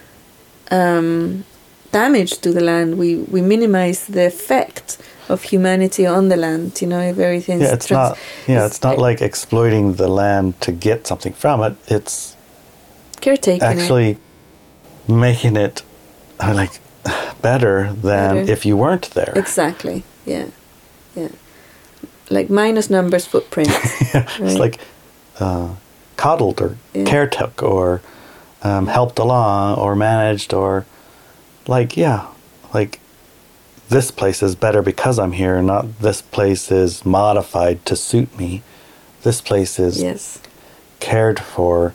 Speaker 2: um, damage to the land we we minimize the effect of humanity on the land you know if everything's
Speaker 1: Yeah, it's
Speaker 2: trans-
Speaker 1: not. Yeah, it's not like exploiting the land to get something from it. It's
Speaker 2: caretaking it.
Speaker 1: actually making it uh, like better than
Speaker 2: Better.
Speaker 1: if you weren't there.
Speaker 2: exactly yeah yeah like minus numbers footprint
Speaker 1: It's
Speaker 2: right?
Speaker 1: like uh, coddled or
Speaker 2: Yeah.
Speaker 1: caretook or um, helped along or managed or like yeah, like this place is better because I'm here, not this place is modified to suit me. This place is
Speaker 2: yes
Speaker 1: cared for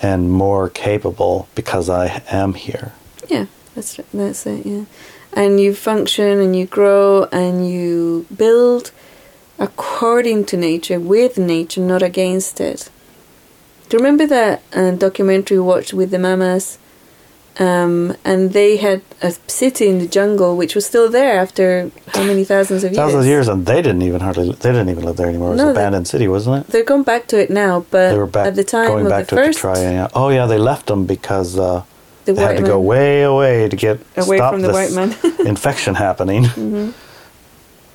Speaker 1: and more capable because I am here.
Speaker 2: Yeah, that's that's it. Yeah, and you function and you grow and you build according to nature, with nature, not against it. Do you remember that uh, documentary we watched with the mamas Um, and they had a city in the jungle which was still there after how many thousands of years?
Speaker 1: Thousands of years, and they didn't even hardly. They didn't even live there anymore. It was
Speaker 2: No,
Speaker 1: an
Speaker 2: they-
Speaker 1: abandoned city, wasn't it?
Speaker 2: They're going back to it now, but
Speaker 1: They were back
Speaker 2: at the time
Speaker 1: going
Speaker 2: of
Speaker 1: back
Speaker 2: the
Speaker 1: to
Speaker 2: first,
Speaker 1: it to try. And, oh yeah, they left them because uh,
Speaker 2: the
Speaker 1: they had to go way away to get
Speaker 2: Away
Speaker 1: stop
Speaker 2: from the white man. Mm-hmm.
Speaker 1: infection happening.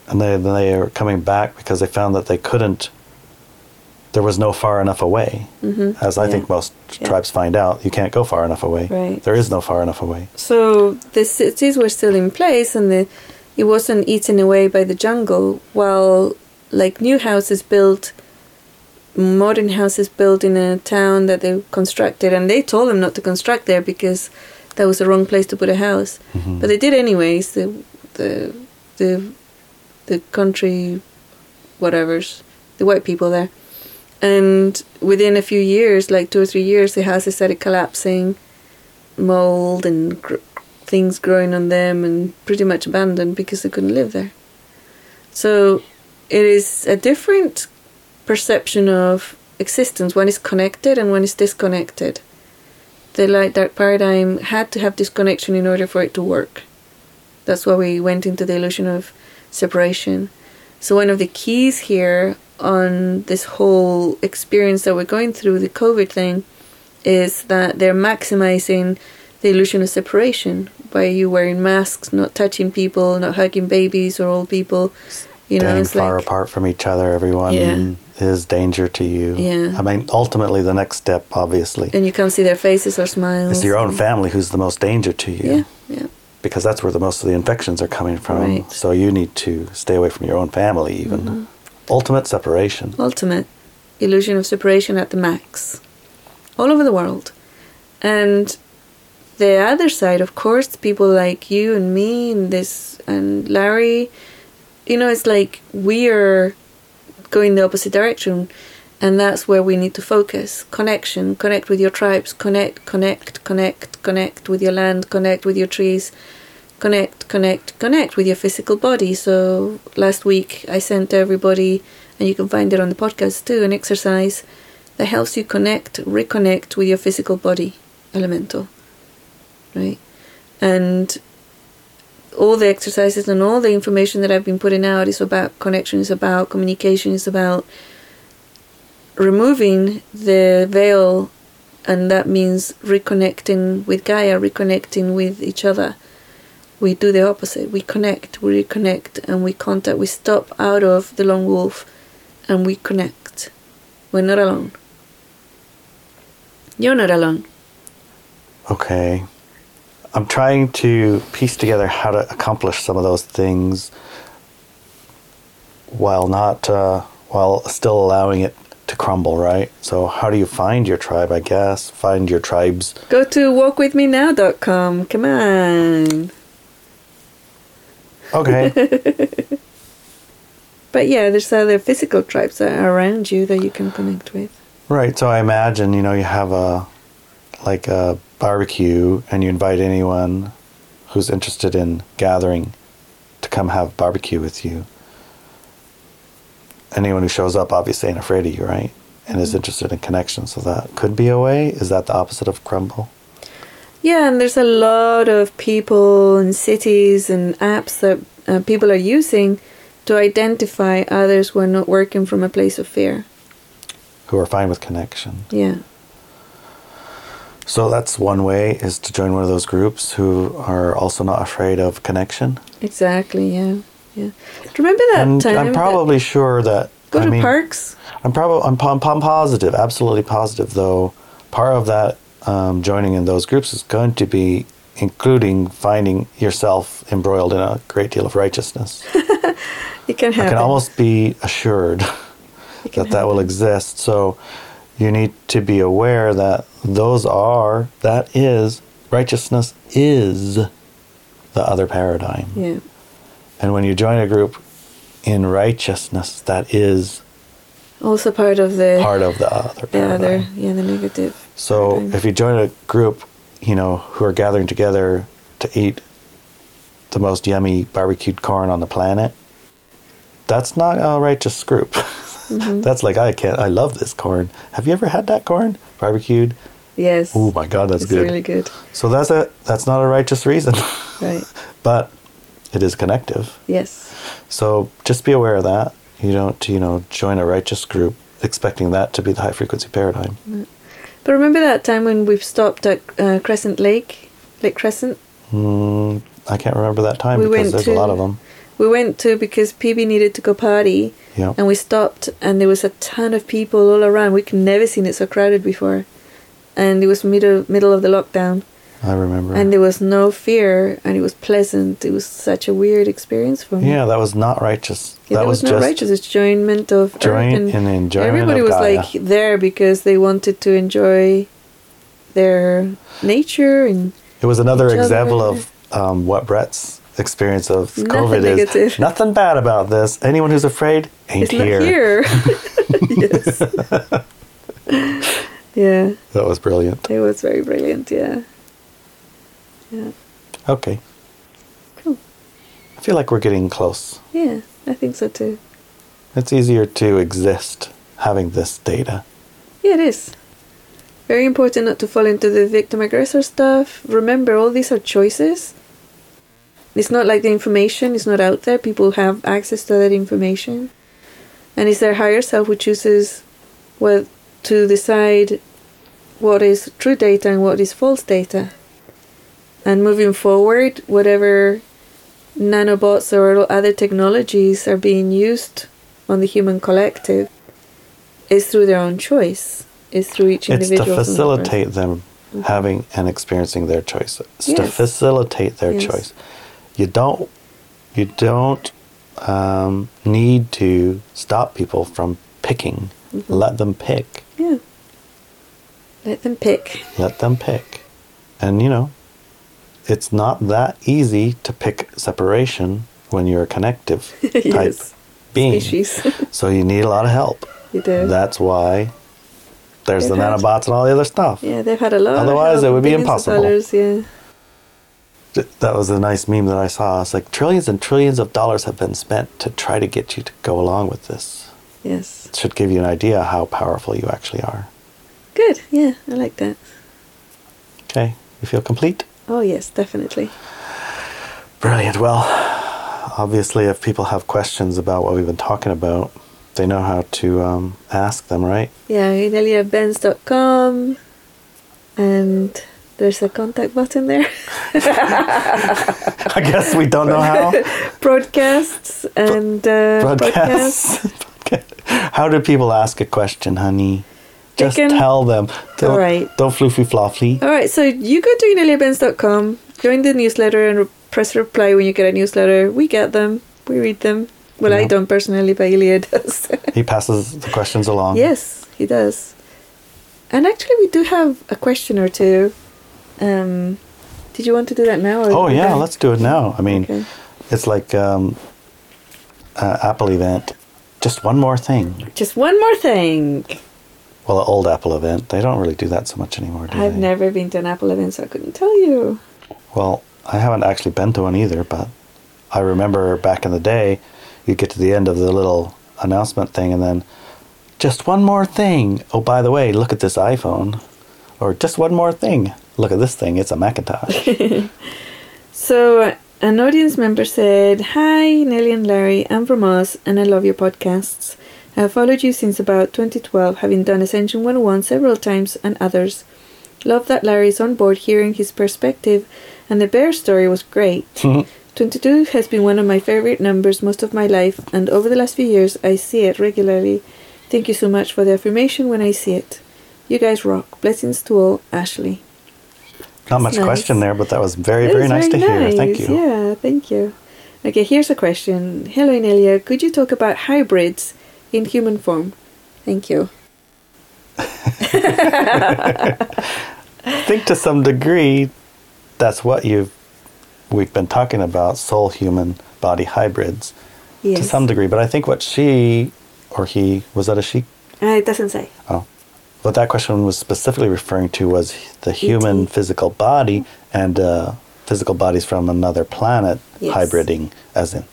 Speaker 1: And they then they are coming back because they found that they couldn't. There was no far enough away,
Speaker 2: Mhm.
Speaker 1: as I
Speaker 2: Yeah.
Speaker 1: think most
Speaker 2: Yeah.
Speaker 1: tribes find out. You can't go far enough away.
Speaker 2: Right.
Speaker 1: There is no far enough away.
Speaker 2: So the cities were still in place, and the it wasn't eaten away by the jungle. While like new houses built, modern houses built in a town that they constructed, and they told them not to construct there because that was the wrong place to put a house.
Speaker 1: Mhm.
Speaker 2: But they did anyways. The the the the country, whatever's the white people there, and within a few years, like two or three years, the houses started collapsing, mold and gr- things growing on them, and pretty much abandoned because they couldn't live there. So it is a different perception of existence. One is connected and one is disconnected. The light dark paradigm had to have disconnection in order for it to work. That's why we went into the illusion of separation. So one of the keys here on this whole experience that we're going through, the COVID thing, is that they're maximizing the illusion of separation by you wearing masks, not touching people, not hugging babies or old people. You know,
Speaker 1: Staying
Speaker 2: it's
Speaker 1: far
Speaker 2: like
Speaker 1: apart from each other, everyone
Speaker 2: Yeah.
Speaker 1: is danger to you.
Speaker 2: Yeah.
Speaker 1: I mean, ultimately, the next step, obviously,
Speaker 2: and you can't see their faces or smiles.
Speaker 1: It's your own family who's the most danger to you.
Speaker 2: Yeah, yeah.
Speaker 1: Because that's where the most of the infections are coming from.
Speaker 2: Right.
Speaker 1: So you need to stay away from your own family, even.
Speaker 2: Mm-hmm.
Speaker 1: Ultimate separation.
Speaker 2: ultimate illusion of separation at the max. All over the world. And the other side of course people like you and me and this and larry you know it's like we are going the opposite direction. And that's where we need to focus. Connection. Connect with your tribes. Connect connect connect connect with your land. Connect with your trees connect, connect, connect with your physical body. So last week I sent everybody, and you can find it on the podcast too, an exercise that helps you connect, reconnect with your physical body, elemental, right? And all the exercises and all the information that I've been putting out is about connection, is about communication, is about removing the veil, and that means reconnecting with Gaia, reconnecting with each other we do the opposite. We connect, we reconnect, and we contact. We stop out of the lone wolf and we connect. We're not alone. You're not alone.
Speaker 1: Okay. I'm trying to piece together how to accomplish some of those things while not, uh, while still allowing it to crumble, right? So, how do you find your tribe, I guess? Find your tribes.
Speaker 2: Go to walkwithmenow.com. Come on.
Speaker 1: Okay.
Speaker 2: But yeah, there's other physical tribes that are around you that you can connect with.
Speaker 1: right. So, I imagine, you know, you have a, like a barbecue and you invite anyone who's interested in gathering to come have barbecue with you. Anyone who shows up obviously ain't afraid of you, right? And is mm-hmm. interested in connection. So that could be a way. Is that the opposite of crumble?
Speaker 2: Yeah, and there's a lot of people and cities and apps that uh, people are using to identify others who are not working from a place of fear.
Speaker 1: Who are fine with connection.
Speaker 2: Yeah.
Speaker 1: So that's one way is to join one of those groups who are also not afraid of connection.
Speaker 2: Exactly. Yeah. Yeah. Remember that
Speaker 1: and
Speaker 2: time?
Speaker 1: I'm probably sure that
Speaker 2: go
Speaker 1: I
Speaker 2: to
Speaker 1: mean,
Speaker 2: parks.
Speaker 1: I'm probably I'm, I'm, I'm positive, absolutely positive though. Part of that um, joining in those groups is going to be including finding yourself embroiled in a great deal of righteousness.
Speaker 2: It can
Speaker 1: I can almost be assured
Speaker 2: It can
Speaker 1: that that will exist. So you need to be aware that those are that is righteousness is the other paradigm.
Speaker 2: Yeah.
Speaker 1: And when you join a group in righteousness, that is
Speaker 2: Also part of the
Speaker 1: part of the other
Speaker 2: the
Speaker 1: paradigm.
Speaker 2: other yeah the negative.
Speaker 1: So if you join a group, you know, who are gathering together to eat the most yummy barbecued corn on the planet, that's not a righteous group.
Speaker 2: Mm-hmm.
Speaker 1: that's like I can't. I love this corn. Have you ever had that corn barbecued?
Speaker 2: Yes.
Speaker 1: Oh my God, that's
Speaker 2: it's
Speaker 1: good.
Speaker 2: really good.
Speaker 1: So that's a that's not a righteous reason,
Speaker 2: Right.
Speaker 1: but it is connective.
Speaker 2: Yes.
Speaker 1: So just be aware of that. You don't you know join a righteous group expecting that to be the high frequency paradigm.
Speaker 2: But remember that time when we've stopped at uh, Crescent Lake, Lake Crescent?
Speaker 1: Mm, I can't remember that time
Speaker 2: We
Speaker 1: because there's
Speaker 2: to-
Speaker 1: a lot of them.
Speaker 2: We went to because PB needed to go party,
Speaker 1: Yeah.
Speaker 2: and we stopped, and there was a ton of people all around. We'd never seen it so crowded before, and it was middle middle of the lockdown,
Speaker 1: I remember.
Speaker 2: and there was no fear, and it was pleasant. It was such a weird experience for me.
Speaker 1: yeah, that was not righteous.
Speaker 2: Yeah,
Speaker 1: that
Speaker 2: was,
Speaker 1: was,
Speaker 2: not righteous. It's enjoyment of
Speaker 1: join
Speaker 2: and
Speaker 1: the enjoyment
Speaker 2: everybody was
Speaker 1: Gaia.
Speaker 2: like there because they wanted to enjoy their nature and
Speaker 1: It was another
Speaker 2: each other.
Speaker 1: example of um, what Brett's experience of
Speaker 2: Nothing
Speaker 1: COVID
Speaker 2: negative.
Speaker 1: is. Nothing bad about this. Anyone who's afraid ain't
Speaker 2: it's
Speaker 1: here.
Speaker 2: not here. yes. yeah,
Speaker 1: That was brilliant.
Speaker 2: it was very brilliant. Yeah. Yeah.
Speaker 1: Okay.
Speaker 2: Cool.
Speaker 1: I feel like we're getting close.
Speaker 2: Yeah, I think so too.
Speaker 1: It's easier to exist having this data.
Speaker 2: Yeah, it is. Very important not to fall into the victim aggressor stuff. Remember, all these are choices. It's not like the information is not out there. People have access to that information. And it's their higher self who chooses what to decide what is true data and what is false data. And moving forward, whatever nanobots or other technologies are being used on the human collective is through their own choice. Is through each individual.
Speaker 1: It's to facilitate them having and experiencing their choice. It's to
Speaker 2: Mm-hmm.
Speaker 1: Facilitate their
Speaker 2: Yes.
Speaker 1: choice. You don't you don't um, need to stop people from picking.
Speaker 2: Mm-hmm.
Speaker 1: Let them pick.
Speaker 2: Yeah. Let them pick.
Speaker 1: Let them pick. And you know, it's not that easy to pick separation when you're a connective type
Speaker 2: yes.
Speaker 1: being.
Speaker 2: Species.
Speaker 1: So you need a lot of help.
Speaker 2: you do.
Speaker 1: That's why there's the
Speaker 2: They've had-
Speaker 1: nanobots and all the other stuff.
Speaker 2: yeah, they've had a lot. of
Speaker 1: Otherwise, it would be impossible.
Speaker 2: dollars, yeah.
Speaker 1: That was a nice meme that I saw. It's like trillions and trillions of dollars have been spent to try to get you to go along with this.
Speaker 2: Yes.
Speaker 1: It should give you an idea how powerful you actually are.
Speaker 2: Good. Yeah, I like that.
Speaker 1: Okay, you feel complete?
Speaker 2: Oh yes, definitely.
Speaker 1: Brilliant. Well, obviously, if people have questions about what we've been talking about, they know how to um, ask them, right?
Speaker 2: Yeah, ineliabenz.com and there's a contact button there.
Speaker 1: I guess we don't know how.
Speaker 2: Broadcasts and uh, podcasts.
Speaker 1: Broadcasts. how do people ask a question, honey? Just
Speaker 2: can-
Speaker 1: tell them. Don't,
Speaker 2: All right.
Speaker 1: Don't floofy floffy.
Speaker 2: All right, so you go to ineliabenz.com, join the newsletter, and re- press reply when you get a newsletter. We get them, we read them. Well, I don't personally, but Ilya does.
Speaker 1: He passes the questions along.
Speaker 2: yes, he does. And actually, we do have a question or two. Um, did you want to do that now?
Speaker 1: Oh yeah,
Speaker 2: okay.
Speaker 1: let's do it now. I mean,
Speaker 2: Okay.
Speaker 1: it's like um, uh, Apple event. Just one more thing.
Speaker 2: Just one more thing.
Speaker 1: Well, an old Apple event. They don't really do that so much anymore, do they?
Speaker 2: I've
Speaker 1: they?
Speaker 2: never been to an Apple event, so I couldn't tell you.
Speaker 1: Well, I haven't actually been to one either, but I remember back in the day, you get to the end of the little announcement thing, and then just one more thing. Oh, by the way, look at this iPhone. Or just one more thing. Look at this thing. It's a Macintosh.
Speaker 2: So, an audience member said, Hi, Nelly and Larry. I'm from Oz, and I love your podcasts. I have followed you since about 2012, having done Ascension 101 several times and others. Love that Larry is on board hearing his perspective, and the bear story was great. Mm-hmm. 22 has been one of my favorite numbers most of my life, and over the last few years, I see it regularly. Thank you so much for the affirmation when I see it. You guys rock. Blessings to all, Ashley.
Speaker 1: Not much
Speaker 2: Nice.
Speaker 1: question there, but that was very,
Speaker 2: That
Speaker 1: very nice to hear. Thank you.
Speaker 2: Yeah, thank you. Okay, here's a question. Hello, Inelia. Could you talk about hybrids in human form? Thank you.
Speaker 1: I think to some degree, that's what you've we've been talking about soul human body hybrids
Speaker 2: Yes.
Speaker 1: to some degree. But I think what she or he was that a she?
Speaker 2: Uh, it doesn't say.
Speaker 1: Oh, what that question was specifically referring to was the human
Speaker 2: ET.
Speaker 1: physical body and uh, physical bodies from another planet
Speaker 2: Yes.
Speaker 1: hybriding, as in.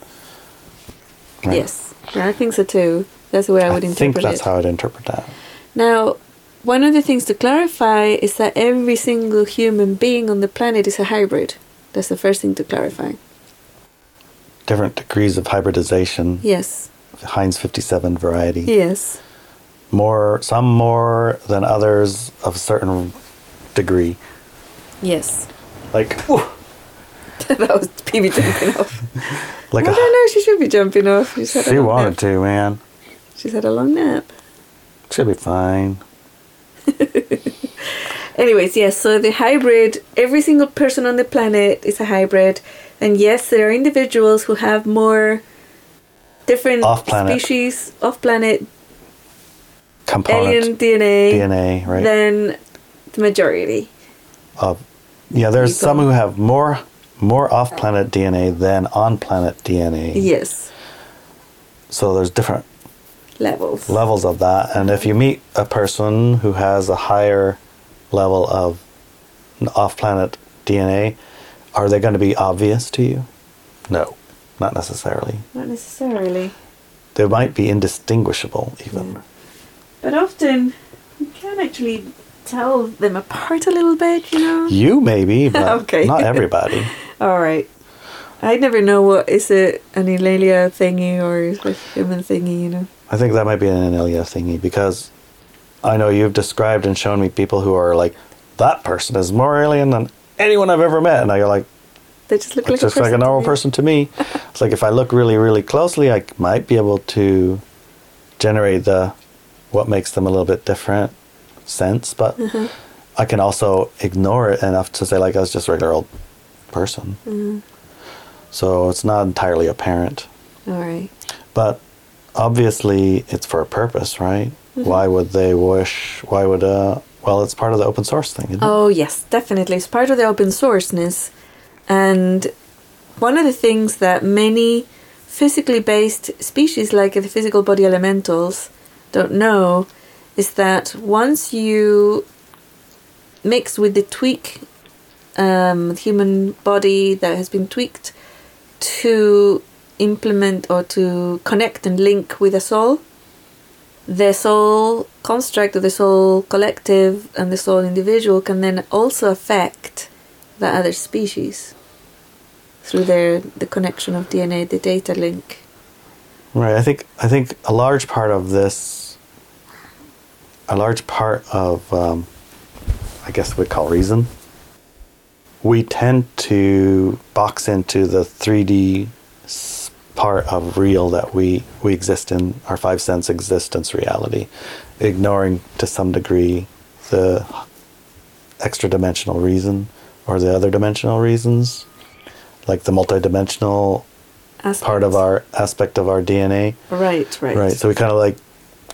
Speaker 1: Right.
Speaker 2: Yes. Yeah, I think so too. That's the way I would
Speaker 1: I
Speaker 2: interpret
Speaker 1: think that's
Speaker 2: it.
Speaker 1: how I'd interpret that.
Speaker 2: Now, one of the things to clarify is that every single human being on the planet is a hybrid. That's the first thing to clarify.
Speaker 1: Different degrees of hybridization.
Speaker 2: Yes.
Speaker 1: Heinz 57 variety.
Speaker 2: Yes.
Speaker 1: More, some more than others of a certain degree.
Speaker 2: Yes.
Speaker 1: Like,
Speaker 2: that was PB jumping off.
Speaker 1: like
Speaker 2: I
Speaker 1: a,
Speaker 2: don't know. She should be jumping off.
Speaker 1: She wanted to, man.
Speaker 2: She's had a long nap.
Speaker 1: She'll be fine.
Speaker 2: Anyways, yes, so the hybrid, every single person on the planet is a hybrid. And yes, there are individuals who have more different
Speaker 1: Off-planet.
Speaker 2: species, off planet alien DNA,
Speaker 1: DNA, right?
Speaker 2: than the majority.
Speaker 1: of yeah there's
Speaker 2: People.
Speaker 1: some who have more more off-planet dna than on-planet dna
Speaker 2: Yes,
Speaker 1: so there's different
Speaker 2: levels.
Speaker 1: levels of that and if you meet a person who has a higher level of off-planet dna are they going to be obvious to you no not necessarily
Speaker 2: Not necessarily.
Speaker 1: they might be indistinguishable even
Speaker 2: Yeah. But often you can actually tell them apart a little bit, you know?
Speaker 1: you maybe but
Speaker 2: Okay.
Speaker 1: not everybody
Speaker 2: All right. I never know what is it an Inelia thingy or is it a human thingy, you know?
Speaker 1: I think that might be an Inelia thingy because I know you've described and shown me people who are like, that person is more alien than anyone I've ever met. And now you're like,
Speaker 2: They just look like
Speaker 1: just
Speaker 2: a
Speaker 1: like a normal person to me. it's like if I look really, really closely, I might be able to generate the what makes them a little bit different sense, but
Speaker 2: Uh-huh.
Speaker 1: I can also ignore it enough to say like I was just a regular old person.
Speaker 2: Mm-hmm.
Speaker 1: So it's not entirely apparent.
Speaker 2: All right.
Speaker 1: But obviously, it's for a purpose, right?
Speaker 2: Mm-hmm.
Speaker 1: Why would they wish? Why would uh? Well, it's part of the open source thing. Isn't
Speaker 2: Oh, yes, definitely. It's part of the open sourceness. And one of the things that many physically based species, like the physical body elementals, don't know is that once you mix with the tweak um, human body that has been tweaked to implement or to connect and link with a soul, the soul construct of the soul collective and the soul individual can then also affect the other species through their the connection of DNA, the data link.
Speaker 1: Right. I think I think a large part of this, a large part of, um, I guess we call reason. We tend to box into the three D part of real that we we exist in our five sense existence reality, ignoring to some degree the extra dimensional reason or the other dimensional reasons, like the multidimensional part of our aspect of our DNA.
Speaker 2: right, right,
Speaker 1: Right. So we kind of like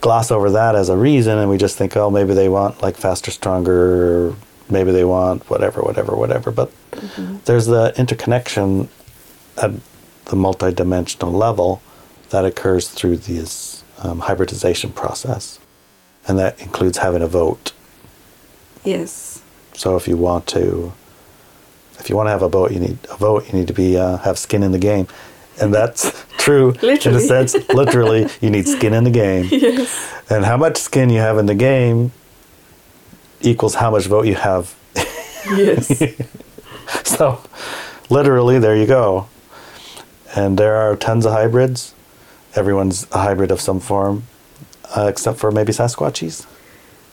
Speaker 1: gloss over that as a reason and we just think, oh, maybe they want like faster, stronger, maybe they want whatever, whatever, whatever. But mm-hmm. there's the interconnection at the multidimensional level that occurs through this um, hybridization process. And that includes having a vote.
Speaker 2: yes,
Speaker 1: So if you want to, if you want to have a vote, you need a vote. You need to be uh, have skin in the game, and that's true in a sense. Literally, you need skin in the game,
Speaker 2: yes,
Speaker 1: and how much skin you have in the game equals how much vote you have.
Speaker 2: yes,
Speaker 1: So, literally, there you go. And there are tons of hybrids. Everyone's a hybrid of some form, uh, except for maybe Sasquatches.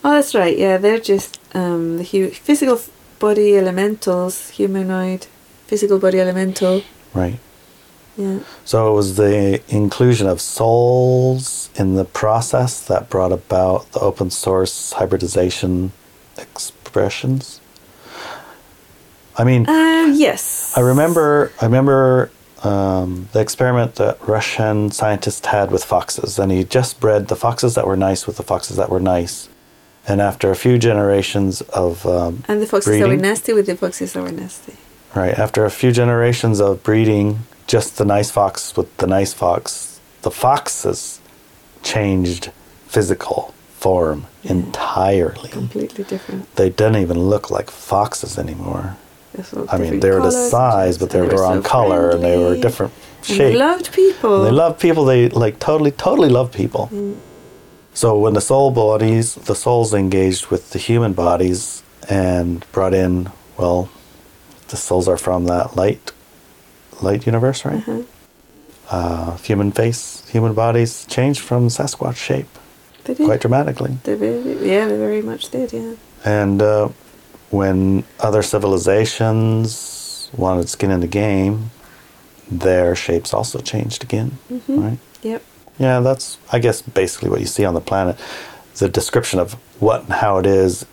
Speaker 2: Oh, that's right. Yeah, they're just um, the hu- physical body elementals, humanoid, physical body elemental.
Speaker 1: Right.
Speaker 2: Yeah.
Speaker 1: So it was the inclusion of souls in the process that brought about the open source hybridization expressions. I mean,
Speaker 2: Uh, yes.
Speaker 1: I remember, I remember um, the experiment that Russian scientists had with foxes, and he just bred the foxes that were nice with the foxes that were nice. And after a few generations of um,
Speaker 2: And the foxes that were nasty with the foxes that were nasty.
Speaker 1: Right. After a few generations of breeding just the nice fox with the nice fox, the foxes changed physical form entirely.
Speaker 2: Completely different.
Speaker 1: They didn't even look like foxes anymore. I mean, they were the size, but they
Speaker 2: and
Speaker 1: were on
Speaker 2: so
Speaker 1: color and they were
Speaker 2: friendly.
Speaker 1: different
Speaker 2: And they loved people.
Speaker 1: They loved people. They like totally, totally loved people. So when the soul bodies, the souls engaged with the human bodies and brought in, well, the souls are from that light, light universe, right?
Speaker 2: Uh-huh.
Speaker 1: Uh, human face, human bodies changed from Sasquatch shape
Speaker 2: They did.
Speaker 1: quite dramatically.
Speaker 2: They very, yeah, they very much did. Yeah.
Speaker 1: And uh, when other civilizations wanted skin in the game, their shapes also changed again,
Speaker 2: Mhm.
Speaker 1: right?
Speaker 2: Yep.
Speaker 1: Yeah, that's I guess basically what you see on the planet. The description of what and how it is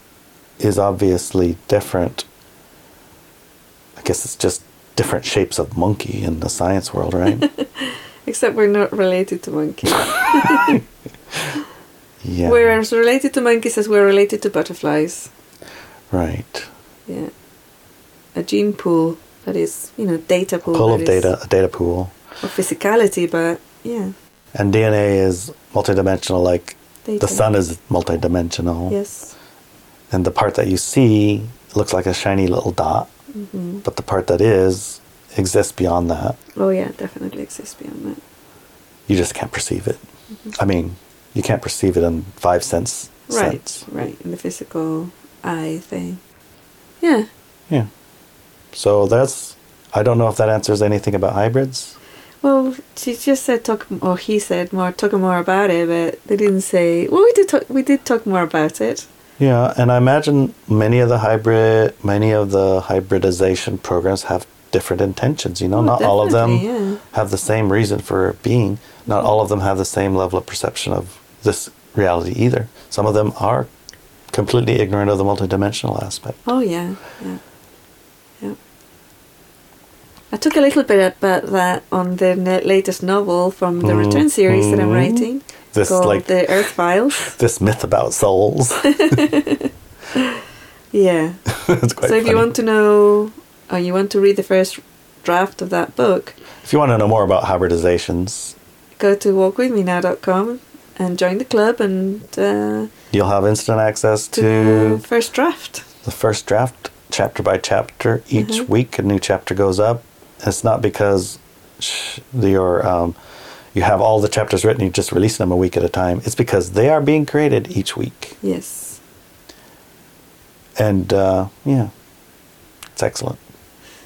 Speaker 1: is obviously different. I guess it's just different shapes of monkey in the science world, right?
Speaker 2: Except we're not related to monkeys.
Speaker 1: yeah.
Speaker 2: We're as related to monkeys as we're related to butterflies.
Speaker 1: Right.
Speaker 2: Yeah. A gene pool that is, you know, data pool.
Speaker 1: Pool of data, a data pool.
Speaker 2: Of physicality, but yeah.
Speaker 1: And DNA is multidimensional like
Speaker 2: Data.
Speaker 1: the sun is multidimensional.
Speaker 2: Yes.
Speaker 1: And the part that you see looks like a shiny little dot,
Speaker 2: hmm
Speaker 1: but the part that is exists beyond that.
Speaker 2: Oh yeah, definitely exists beyond that.
Speaker 1: You just can't perceive it. I mean, you can't perceive it in five sense
Speaker 2: Right,
Speaker 1: sense.
Speaker 2: right. In the physical eye thing. Yeah.
Speaker 1: Yeah. So that's. I don't know if that answers anything about hybrids.
Speaker 2: Well, she just said talk, or he said more, talk more about it, but they didn't say. Well, we did talk. We did talk more about it.
Speaker 1: Yeah, and I imagine many of the hybrid, many of the hybridization programs have different intentions. You know,
Speaker 2: Oh,
Speaker 1: not all of them
Speaker 2: yeah.
Speaker 1: have the same reason for being. Not all of them have the same level of perception of this reality either. Some of them are completely ignorant of the multidimensional aspect.
Speaker 2: Oh yeah, yeah, yeah. I took a little bit about that on the latest novel from the Return series that I'm
Speaker 1: Mhm.
Speaker 2: writing,
Speaker 1: This
Speaker 2: called
Speaker 1: like
Speaker 2: The Earth Files.
Speaker 1: this myth about souls.
Speaker 2: Yeah. so if you want to know, or you want to read the first draft of that book,
Speaker 1: if you want to know more about hybridizations,
Speaker 2: go to walkwithmenow.com and join the club and uh,
Speaker 1: you'll have instant access
Speaker 2: to
Speaker 1: to
Speaker 2: the first draft.
Speaker 1: the first draft, chapter by chapter. Each
Speaker 2: Mhm.
Speaker 1: week, a new chapter goes up. It's not because your um, you have all the chapters written. You're just releasing them a week at a time. It's because they are being created each week,
Speaker 2: Yes.
Speaker 1: and uh, yeah, it's excellent.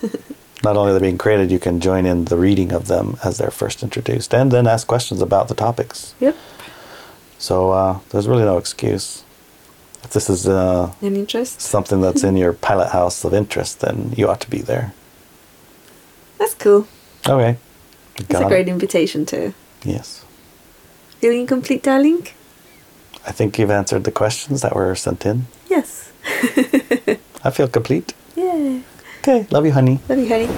Speaker 1: not only are they being created, you can join in the reading of them as they're first introduced, and then ask questions about the topics.
Speaker 2: Yep.
Speaker 1: So uh, there's really no excuse. If this is uh,
Speaker 2: An interest?
Speaker 1: something that's in your pilot house of interest, then you ought to be there.
Speaker 2: That's cool.
Speaker 1: Okay.
Speaker 2: It's
Speaker 1: Got
Speaker 2: a
Speaker 1: it.
Speaker 2: great invitation too.
Speaker 1: Yes.
Speaker 2: Feeling complete, darling?
Speaker 1: I think you've answered the questions that were sent in.
Speaker 2: Yes.
Speaker 1: I feel complete.
Speaker 2: Yeah.
Speaker 1: Okay. Love you, honey.
Speaker 2: Love you, honey.